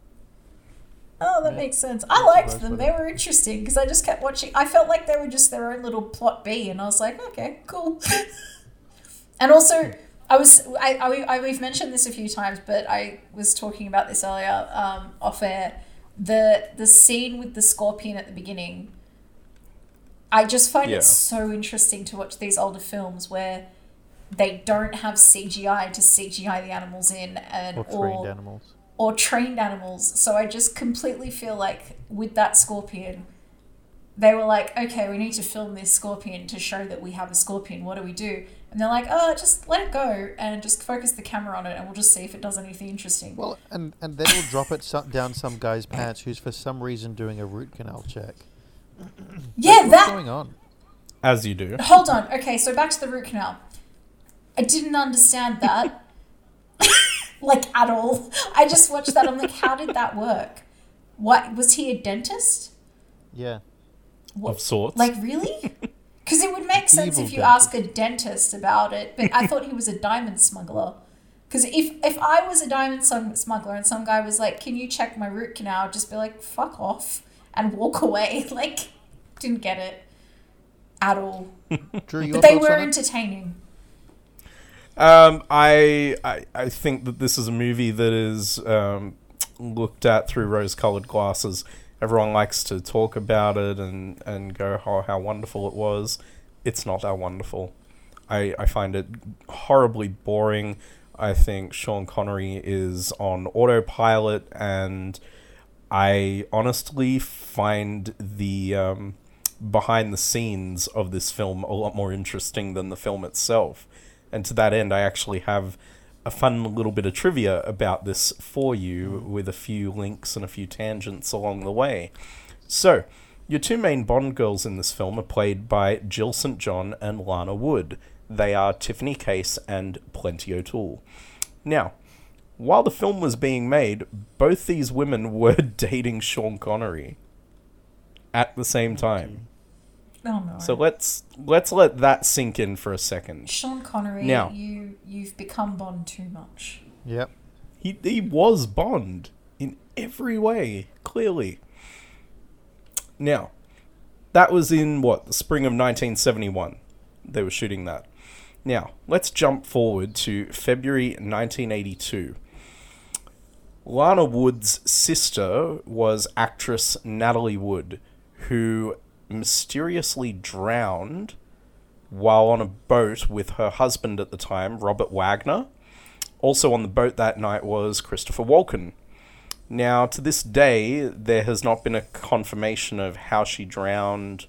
Oh, that makes sense. I liked them. They were interesting because I just kept watching. I felt like they were just their own little plot B, and I was like, okay, cool. and also, I was I, I, I we've mentioned this a few times, but I was talking about this earlier um, off air. The the scene with the scorpion at the beginning. I just find Yeah. it so interesting to watch these older films where they don't have CGI to CGI the animals in, and Or trained animals. Or trained animals. So I just completely feel like with that scorpion, they were like, okay, we need to film this scorpion to show that we have a scorpion. What do we do? And they're like, oh, just let it go and just focus the camera on it, and we'll just see if it does anything interesting. Well, and and then we'll drop it down some guy's pants who's for some reason doing a root canal check. yeah, What's that going on? As you do. Hold on. Okay, so back to the root canal. I didn't understand that. like at all. I just watched that. I'm like, how did that work? What was he a dentist? Yeah. Of sorts. Like really? Because it would make sense Evil if you ask a dentist about it. But I thought he was a diamond smuggler. Because if if I was a diamond smuggler and some guy was like, "Can you check my root canal?" I'd just be like, "Fuck off," and walk away. Like, didn't get it at all. Drew, your But they were on it? entertaining. Um, I, I I think that this is a movie that is um, looked at through rose-colored glasses. Everyone likes to talk about it and, and go how how wonderful it was. It's not that wonderful. I, I find it horribly boring. I think Sean Connery is on autopilot, and I honestly find the um, behind the scenes of this film a lot more interesting than the film itself. And to that end, I actually have a fun little bit of trivia about this for you with a few links and a few tangents along the way. So, your two main Bond girls in this film are played by Jill St. John and Lana Wood. They are Tiffany Case and Plenty O'Toole. Now, while the film was being made, both these women were dating Sean Connery at the same time. Oh no. So let's let's let that sink in for a second. Sean Connery, Now- you you've become Bond too much. Yep. He he was Bond in every way, clearly. Now, that was in what, the spring of 1971. They were shooting that. Now, let's jump forward to February 1982. Lana Wood's sister was actress Natalie Wood, who mysteriously drowned while on a boat with her husband at the time, Robert Wagner. Also on the boat that night was Christopher Walken. Now, to this day, there has not been a confirmation of how she drowned.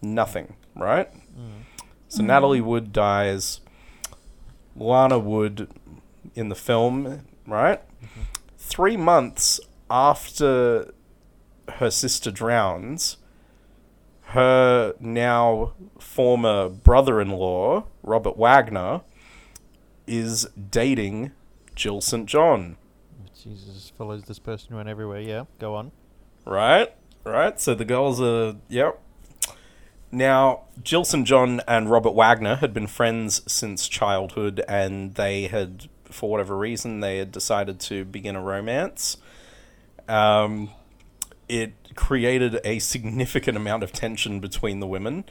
Nothing, right? Mm. So Natalie Wood dies. Lana Wood in the film, right? Mm-hmm. Three months after her sister drowns, her now former brother in law, Robert Wagner, is dating Jill St. John. Jesus follows this person around everywhere. Yeah, go on. Right? Right? So the girls are. Yep. Now, Jill St. John and Robert Wagner had been friends since childhood, and they had, for whatever reason, they had decided to begin a romance. Um, it created a significant amount of tension between the women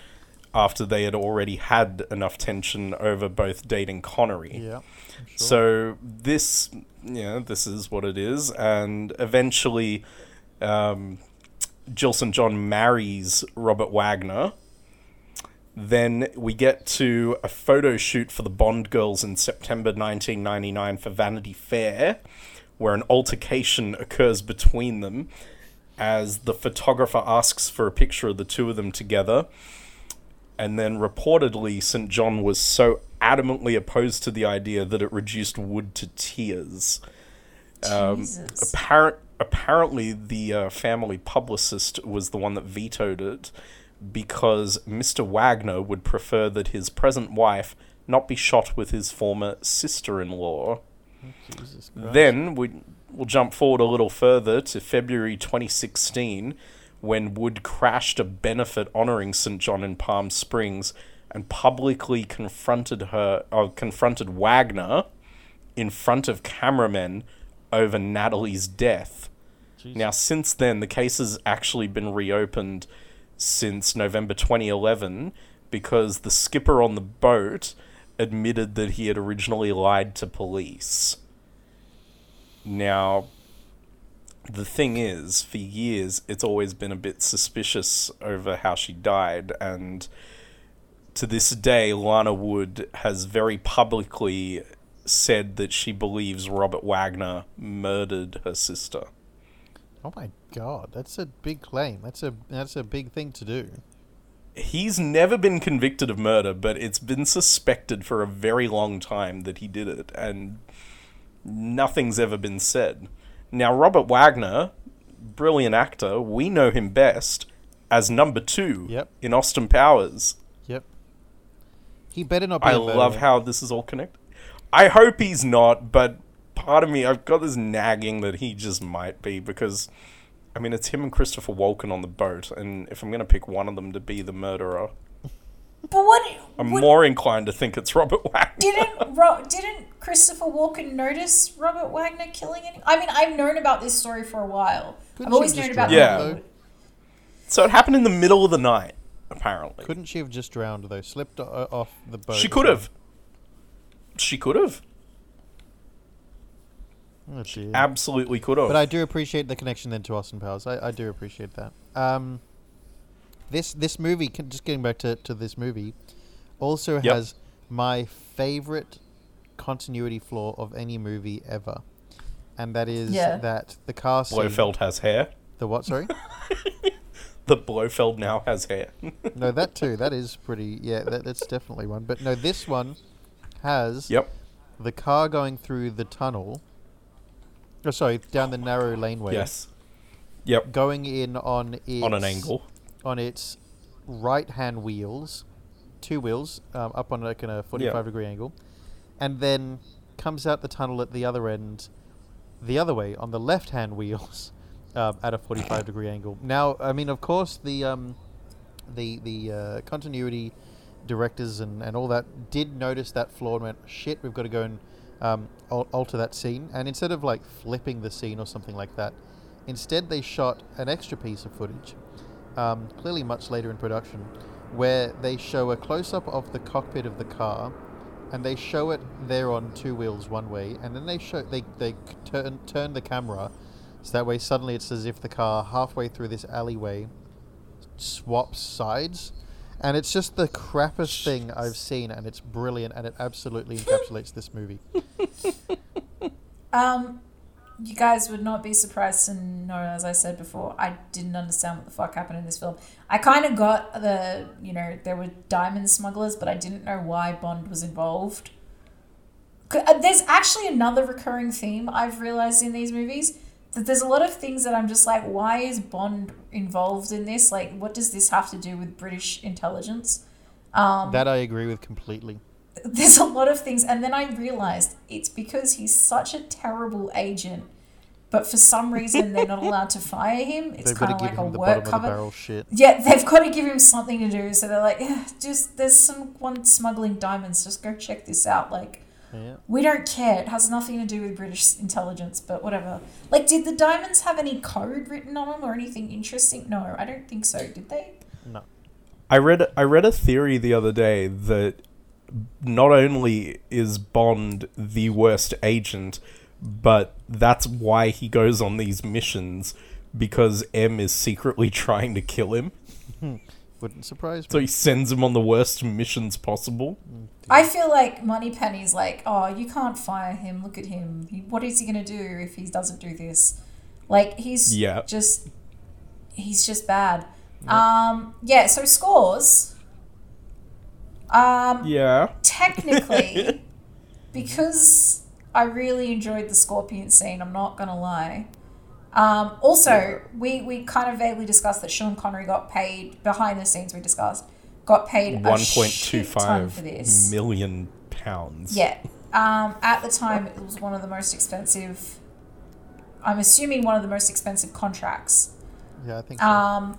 after they had already had enough tension over both dating Connery. Yeah. So this, know, this is what it is, and eventually, um, Jill St. John marries Robert Wagner. Then we get to a photo shoot for the Bond girls in September 1999 for Vanity Fair, where an altercation occurs between them as the photographer asks for a picture of the two of them together and then reportedly St. John was so adamantly opposed to the idea that it reduced Wood to tears. Um, Apparent, apparently, the uh, family publicist was the one that vetoed it because Mr. Wagner would prefer that his present wife not be shot with his former sister-in-law. Jesus Christ. Then we we'll jump forward a little further to February 2016 when Wood crashed a benefit honoring St. John in Palm Springs and publicly confronted her or confronted Wagner in front of cameramen over Natalie's death. Jesus. Now, since then, the case has actually been reopened since November 2011 because the skipper on the boat admitted that he had originally lied to police. Now, the thing is, for years, it's always been a bit suspicious over how she died, and to this day, Lana Wood has very publicly said that she believes Robert Wagner murdered her sister. Oh my god, that's a big claim. That's a that's a big thing to do. He's never been convicted of murder, but it's been suspected for a very long time that he did it, and nothing's ever been said. Now, Robert Wagner, brilliant actor, we know him best as number two Yep. in Austin Powers. Yep. He better not be. I love how this is all connected. I hope he's not, but part of me, I've got this nagging that he just might be because, I mean, it's him and Christopher Walken on the boat, and if I'm going to pick one of them to be the murderer, But what? I'm what more inclined to think it's Robert Wagner. didn't Ro- didn't Christopher Walken notice Robert Wagner killing any? I mean, I've known about this story for a while. Couldn't I've always known about drown, the- though? So it happened in the middle of the night, apparently. Couldn't she have just drowned though? Slipped o- off the boat. she could have. She could have. Oh, dear. Absolutely could have. But I do appreciate the connection then to Austin Powers. I, I do appreciate that. Um, this this movie, can- just getting back to, to this movie, also Yep. has my favorite continuity flaw of any movie ever, and that is Yeah. that the cast scene. Blofeld has hair. The what? Sorry. The Blofeld now has hair. no, that too. That is pretty. Yeah, that, that's definitely one. But no, this one has yep. the car going through the tunnel. Oh, sorry, down the narrow laneway. Yes. Yep. Going in on its On an angle. On its right hand wheels, two wheels, um, up on like in a 45 Yeah. degree angle, and then comes out the tunnel at the other end, the other way on the left hand wheels, um, at a 45 degree angle. Now, I mean, of course, the um, the the uh, continuity directors and, and all that did notice that flaw and went, shit, we've got to go and um, alter that scene. And instead of like flipping the scene or something like that, instead they shot an extra piece of footage, um, clearly much later in production, where they show a close up of the cockpit of the car. And they show it there on two wheels one way, and then they show they they turn turn the camera, so that way suddenly it's as if the car halfway through this alleyway swaps sides, and it's just the crappiest thing I've seen, and it's brilliant, and it absolutely encapsulates this movie. Um, you guys would not be surprised to know, as I said before, I didn't understand what the fuck happened in this film. I kind of got the, you know, there were diamond smugglers, but I didn't know why Bond was involved. uh, There's actually another recurring theme I've realized in these movies that there's a lot of things that I'm just like, why is Bond involved in this? Like, what does this have to do with British intelligence? Um, that I agree with completely. There's a lot of things and then i realized it's because he's such a terrible agent but for some reason they're not allowed to fire him. It's kind to of like a work cover. barrel shit. yeah they've got to give him something to do so they're like "Eh, just there's someone smuggling diamonds just go check this out like Yeah. we don't care. It has nothing to do with british intelligence but whatever. Like did the diamonds have any code written on them or anything interesting? No i don't think so. Did they? No. I read I read a theory the other day that not only is Bond the worst agent, but that's why he goes on these missions because M is secretly trying to kill him. Wouldn't surprise me. So he sends him on the worst missions possible. I feel like Moneypenny's like, oh, you can't fire him. Look at him. He, what is he gonna do if he doesn't do this? Like he's Yeah. just he's just bad. Um, yeah. So scores. Um, Yeah. technically, because I really enjoyed the scorpion scene. I'm not gonna lie. Um, also, we, we kind of vaguely discussed that Sean Connery got paid behind the scenes. We discussed got paid a One point two shit ton for five this. million pounds. Yeah. Um, at the time, it was one of the most expensive. I'm assuming one of the most expensive contracts. Yeah, I think so. Um,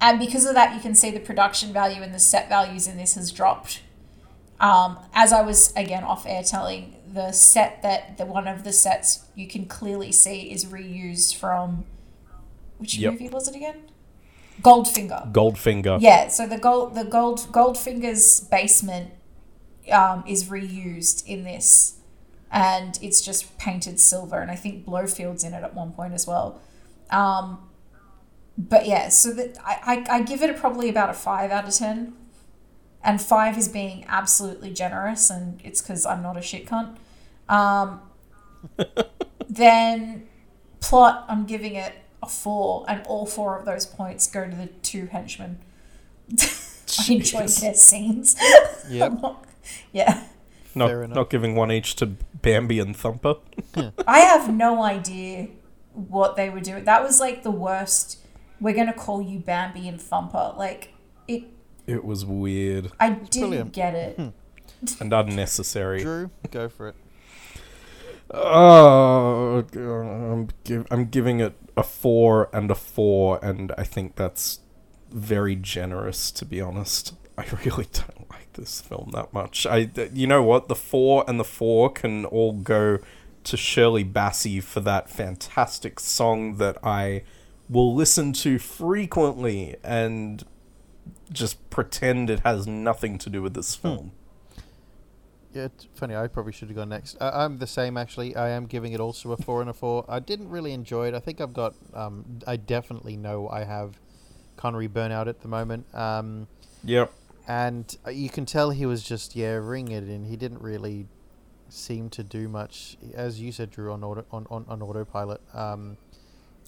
and because of that, you can see the production value and the set values in this has dropped. Um, as I was again off air telling the set that the one of the sets you can clearly see is reused from which Yep. movie was it again? Goldfinger. Goldfinger. Yeah, so the gold the gold Goldfinger's basement um, is reused in this, and it's just painted silver, and I think Blofeld's in it at one point as well. Um, but yeah, so that I, I I give it a, probably about a five out of ten, and five is being absolutely generous, and it's because I'm not a shit cunt. Um, then plot, I'm giving it a four, and all four of those points go to the two henchmen. I enjoyed their scenes. Yep. Not- yeah. Not, not giving one each to Bambi and Thumper. I have no idea what they were doing. That was like the worst. We're gonna call you Bambi and Thumper. Like it. It was weird I didn't brilliant. get it. Hmm. and unnecessary. Drew, go for it. Oh, I'm, give, I'm giving it a four and a four, and I think that's very generous, to be honest. I really don't like this film that much. I, you know what? The four and the four can all go to Shirley Bassey for that fantastic song that I will listen to frequently and just pretend it has nothing to do with this film. Yeah, it's funny. I probably should have gone next. Uh, I'm the same actually. I am giving it also a four and a four. I didn't really enjoy it. I think I've got. Um, I definitely know I have Connery burnout at the moment. Um, Yep. and uh, you can tell he was just yeah ringing it in. He didn't really seem to do much, as you said, Drew, on auto, on, on, on autopilot. Um,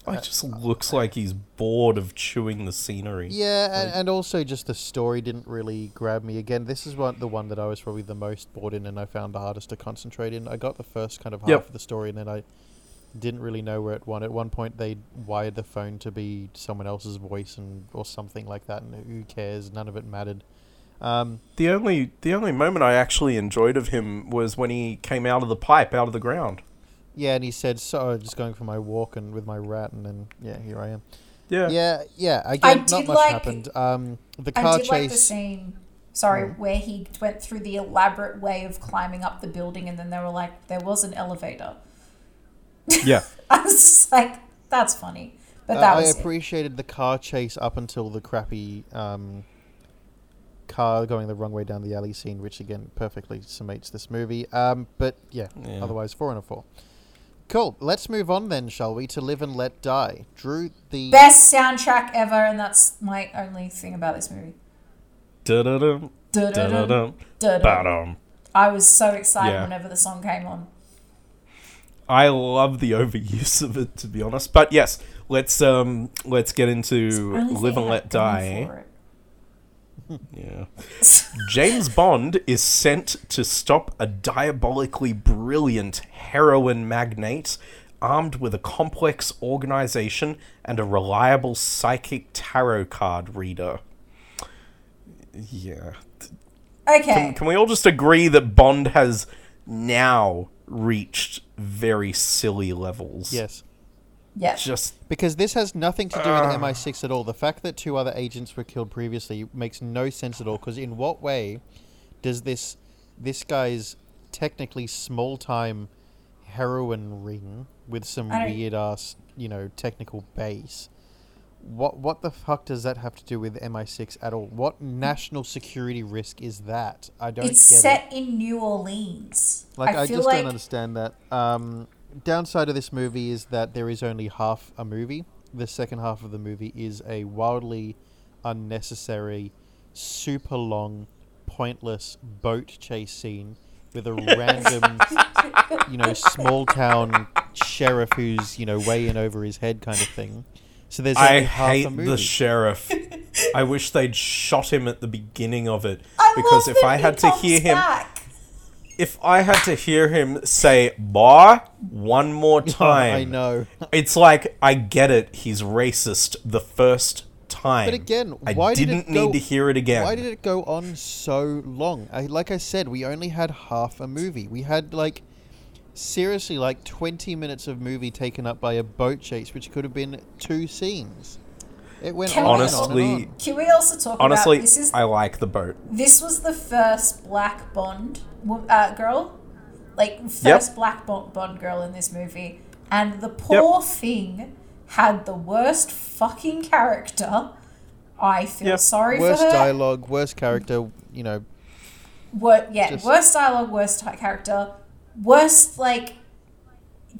It just looks like he's bored of chewing the scenery. yeah, and, and also just the story didn't really grab me. Again, this is one the one that I was probably the most bored in, and I found the hardest to concentrate in. I got the first kind of half Yep. of the story, and then I didn't really know where it went. At one point, they wired the phone to be someone else's voice, and or something like that, and who cares? None of it mattered. Um, The only the only moment I actually enjoyed of him was when he came out of the pipe, out of the ground. Yeah, and he said, "So, just going for my walk and with my rat," and then yeah, here I am. Yeah. Yeah, yeah. Again, not much like- happened. Um, the car I car did like the chase. scene. Sorry, where he went through the elaborate way of climbing up the building, and then they were like, "There was an elevator." Yeah. I was just like, "That's funny," but Uh, that I was it. appreciated the car chase up until the crappy um, car going the wrong way down the alley scene, which again perfectly summates this movie. Um, but yeah, Yeah. otherwise four and a four. Cool. Let's move on then, shall we? To Live and Let Die. Drew the Best soundtrack ever, and that's my only thing about this movie. Da-da-dum, Da-da-dum, da-da-dum, da-dum. I was so excited Yeah. whenever the song came on. I love the overuse of it, to be honest. But yes, let's um let's get into Only Live and I Let going Die. for it. Yeah. James Bond is sent to stop a diabolically brilliant heroin magnate armed with a complex organization and a reliable psychic tarot card reader. Yeah. Okay. Can, can we all just agree that Bond has now reached very silly levels? yes. Yeah. Just Because this has nothing to do with MI6 at all. The fact that two other agents were killed previously makes no sense at all. Because in what way does this this guy's technically small time heroin ring with some weird ass you know technical base? What what the fuck does that have to do with MI6 at all? What national security risk is that? I don't It's get it. set in New Orleans. Like I, feel just like don't understand that. Um, downside of this movie is that there is only half a movie. The second half of the movie is a wildly unnecessary, super long, pointless boat chase scene with a random, you know, small town sheriff who's you know way in over his head kind of thing. So there's I only half a hate movie. the sheriff. I wish they'd shot him at the beginning of it I because love if that I he had to comes hear him back. If I had to hear him say "bar" one more time, I know. It's like I get it. He's racist the first time. But again, why did didn't it go, need to hear it again. Why did it go on so long? I, like I said, we only had half a movie. We had like seriously like twenty minutes of movie taken up by a boat chase, which could have been two scenes. It went Can on we- and on and Honestly, on. Can we also talk Honestly, about this? Is I like the boat. this was the first black Bond wo- uh, girl, like first black Bond, Bond girl in this movie, and the poor thing had the worst fucking character. I feel Yep. sorry Worst for her. Worst dialogue, worst character. You know, Wor- yeah, Just- worst dialogue, worst ti- character, worst like.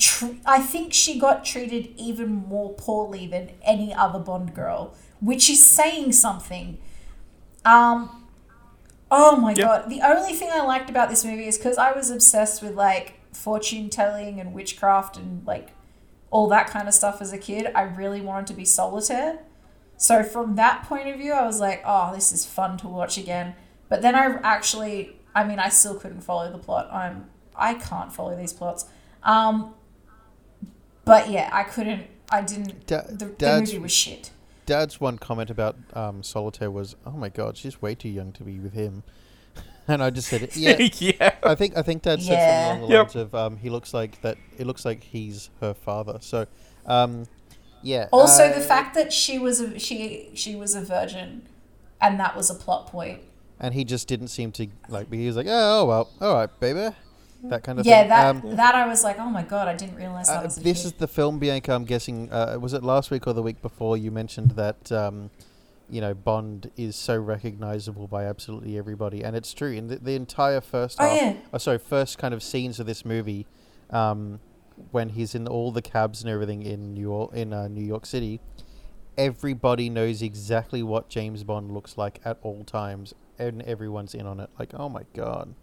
Tr- I think she got treated even more poorly than any other Bond girl, which is saying something. Um, oh my Yeah. god! The only thing I liked about this movie is because I was obsessed with like fortune telling and witchcraft and like all that kind of stuff as a kid. I really wanted to be solitaire. So from that point of view, I was like, oh, this is fun to watch again. But then I actually, I mean, I still couldn't follow the plot. I'm, I can't follow these plots. Um, but yeah, I couldn't. I didn't. Da- the, the movie was shit. Dad's one comment about um, Solitaire was, "Oh my God, she's way too young to be with him," and I just said, "Yeah." yeah. I think I think Dad said Yeah. something along the Yep. lines of, um, "He looks like that. It looks like he's her father." So, um, yeah. Also, uh, the fact that she was a, she she was a virgin, and that was a plot point. and he just didn't seem to like. He was like, "Oh, oh well, all right, baby," that kind of Yeah, thing. that Um, that I was like, oh my god, I didn't realize that Uh, was a this is the film, Bianca. I'm guessing. Uh, was it last week or the week before? You mentioned that um, you know Bond is so recognizable by absolutely everybody, and it's true. In the, the entire first Oh, half, yeah. oh, sorry, first kind of scenes of this movie, um, when he's in all the cabs and everything in New York, in uh, New York City, everybody knows exactly what James Bond looks like at all times, and everyone's in on it. Like, oh my god.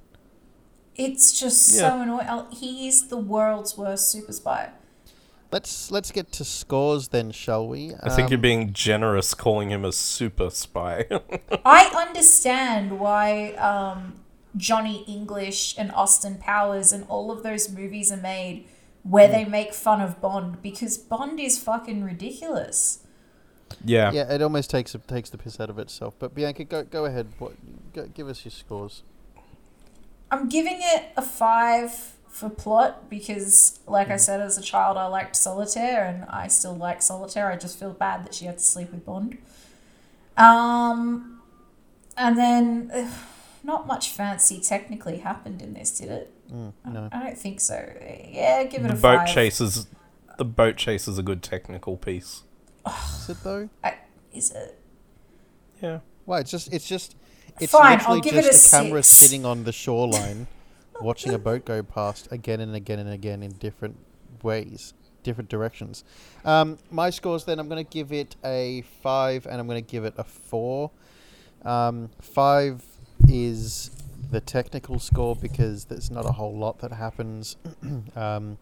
It's just Yeah. so annoying. He's the world's worst super spy. Let's let's get to scores then, shall we? I think you're Um, being generous calling him a super spy. I understand why um, Johnny English and Austin Powers and all of those movies are made where they make fun of Bond because Bond is fucking ridiculous. yeah. Yeah, it almost takes takes the piss out of itself. But Bianca, go go ahead. What, go, give us your scores. I'm giving it a five for plot because, like I Mm. said, as a child, I liked Solitaire and I still like Solitaire. I just feel bad that she had to sleep with Bond. Um, and then ugh, not much fancy technically happened in this, did it? Mm, no, I don't think so. Yeah, give it The a boat five. chase is the boat chase is a good technical piece. is it though? I, is it? Yeah. Why? it's just it's just it's Fine, I'll literally give it just a a camera six. sitting on the shoreline, watching a boat go past again and again and again in different ways, different directions. Um, my scores then, I'm going to give it a five, and I'm going to give it a four. Um, five is the technical score because there's not a whole lot that happens. um,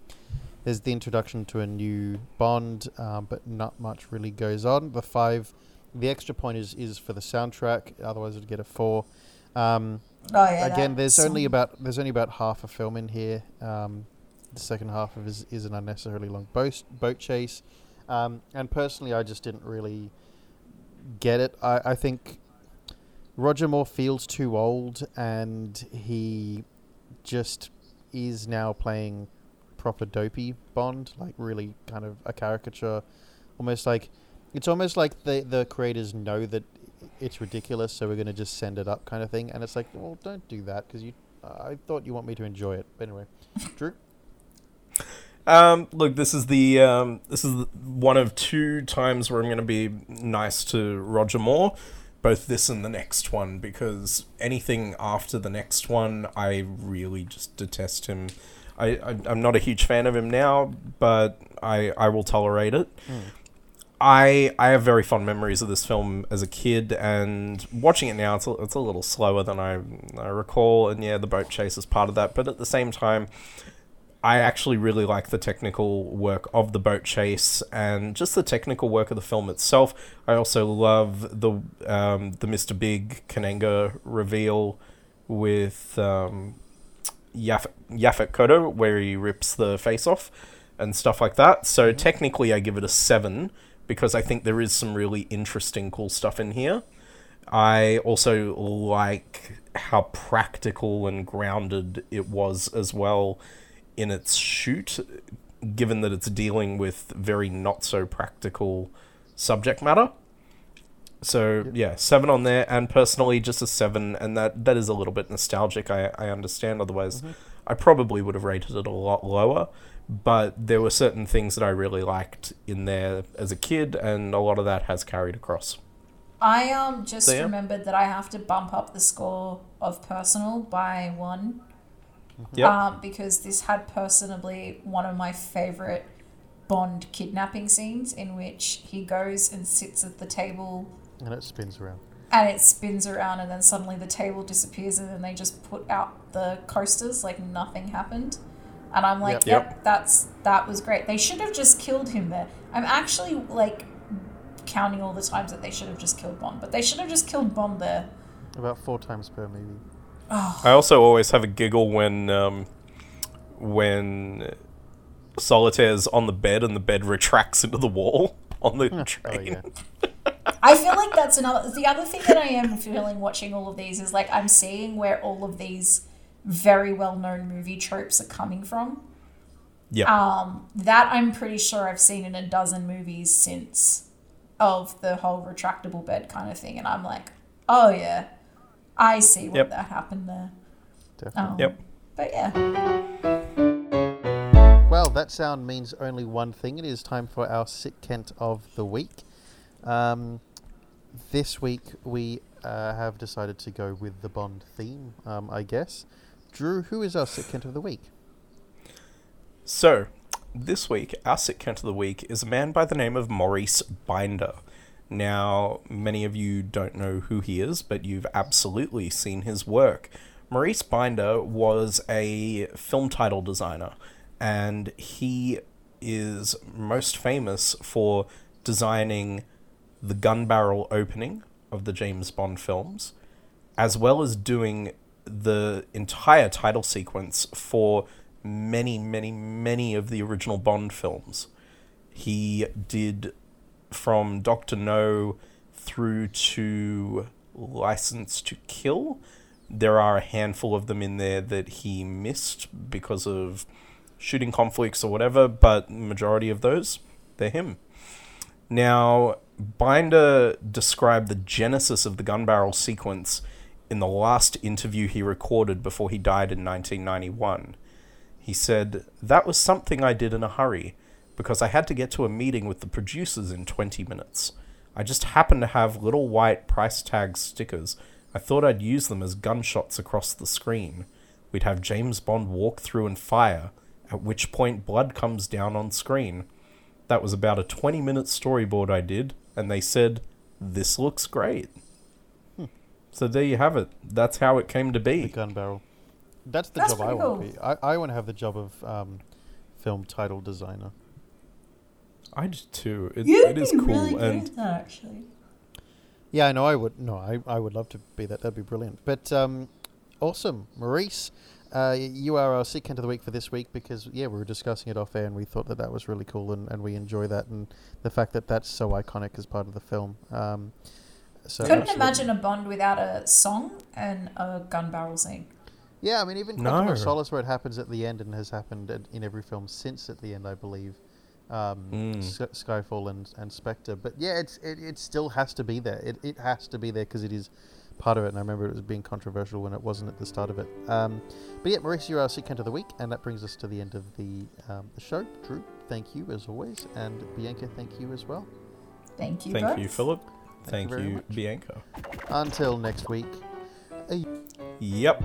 there's the introduction to a new Bond, um, but not much really goes on. The five, the extra point is, is for the soundtrack. Otherwise, it'd get a four. Um, Oh yeah. again, there's only about there's only about half a film in here. Um, the second half of is, is an unnecessarily long boat boat chase, um, and personally, I just didn't really get it. I, I think Roger Moore feels too old, and he just is now playing proper dopey Bond, like really kind of a caricature, almost like it's almost like the the creators know that it's ridiculous, so we're going to just send it up, kind of thing. And it's like, well, don't do that because you. I thought you want me to enjoy it. But anyway, Drew. Um, look, this is the um, this is one of two times where I'm going to be nice to Roger Moore, both this and the next one, because anything after the next one, I really just detest him. I, I I'm not a huge fan of him now, but I I will tolerate it. I I have very fond memories of this film as a kid, and watching it now, it's a, it's a little slower than I I recall. And yeah, the boat chase is part of that, but at the same time, I actually really like the technical work of the boat chase and just the technical work of the film itself. I also love the um, the Mr. Big Kananga reveal with um, Yaf- Yaphet Kotto, where he rips the face off and stuff like that. So technically, I give it a seven because I think there is some really interesting, cool stuff in here. I also like how practical and grounded it was as well in its shoot, given that it's dealing with very not so practical subject matter. So yeah, seven on there, and personally just a seven, and that that is a little bit nostalgic. I I understand. Otherwise, mm-hmm. I probably would have rated it a lot lower. But there were certain things that I really liked in there as a kid, and a lot of that has carried across. I um just So, yeah. remembered that I have to bump up the score of personal by one. Yep. Um, because this had personally one of my favorite Bond kidnapping scenes in which he goes and sits at the table And it spins around. and it spins around and then suddenly the table disappears and then they just put out the coasters like nothing happened. And I'm like, Yep. yep, Yep. that's that was great. They should have just killed him there. I'm actually like counting all the times that they should have just killed Bond, but they should have just killed Bond there. About four times per movie. I also always have a giggle when um, when Solitaire's on the bed and the bed retracts into the wall on the Oh train. yeah. I feel like that's another. The other thing that I am feeling watching all of these is like I'm seeing where all of these very well known movie tropes are coming from. Yep. Um, that I'm pretty sure I've seen in a dozen movies since of the whole retractable bed kind of thing, and I'm like, oh yeah, I see what Yep. that happened there. Definitely. Um, Yep. But yeah, Well, that sound means only one thing. It is time for our Sick Kent of the week. Um, this week we uh, have decided to go with the Bond theme, um, I guess. Drew, who is our Sick Kent of the week? So, this week, our sick Kent of the week is a man by the name of Maurice Binder. Now, many of you don't know who he is, but you've absolutely seen his work. Maurice Binder was a film title designer, and he is most famous for designing the gun barrel opening of the James Bond films, as well as doing the entire title sequence for many, many, many of the original Bond films. He did from Doctor No through to License to Kill. There are a handful of them in there that he missed because of shooting conflicts or whatever, but majority of those, they're him. Now, Binder described the genesis of the gun barrel sequence in the last interview he recorded before he died in 1991. He said, That was something I did in a hurry, because I had to get to a meeting with the producers in 20 minutes. I just happened to have little white price tag stickers. I thought I'd use them as gunshots across the screen. We'd have James Bond walk through and fire, at which point blood comes down on screen. That was about a 20 minute storyboard I did, and they said, This looks great. So there you have it. That's how it came to The be. gun barrel. That's the That's job I pretty want to cool. be. I, I want to have the job of um, film title designer. I do too. It, you'd it is be cool. really good and at that actually. Yeah, I know. I would. No, I, I would love to be that. That'd be brilliant. But um, awesome, Maurice. Uh, you are our sick Kent of the week for this week because yeah, we were discussing it off air and we thought that that was really cool and, and we enjoy that and the fact that that's so iconic as part of the film. Um, so Couldn't absolutely. imagine a Bond without a song and a gun barrel scene. Yeah, I mean even Quantum No. of Solace where it happens at the end and has happened in every film since at the end, I believe. Um, Mm. Sky- Skyfall and, and Spectre, but yeah, it's it, it still has to be there. It, it has to be there because it is part of it. And I remember it was being controversial when it wasn't at the start of it. Um, but yeah, Maurice, you're our sick Kent of the week, and that brings us to the end of the um, the show. Drew, thank you as always, and Bianca, thank you as well. Thank you. thank both. you, Philip. Thank Thank, you very you, much. Bianca. Until next week. Yep.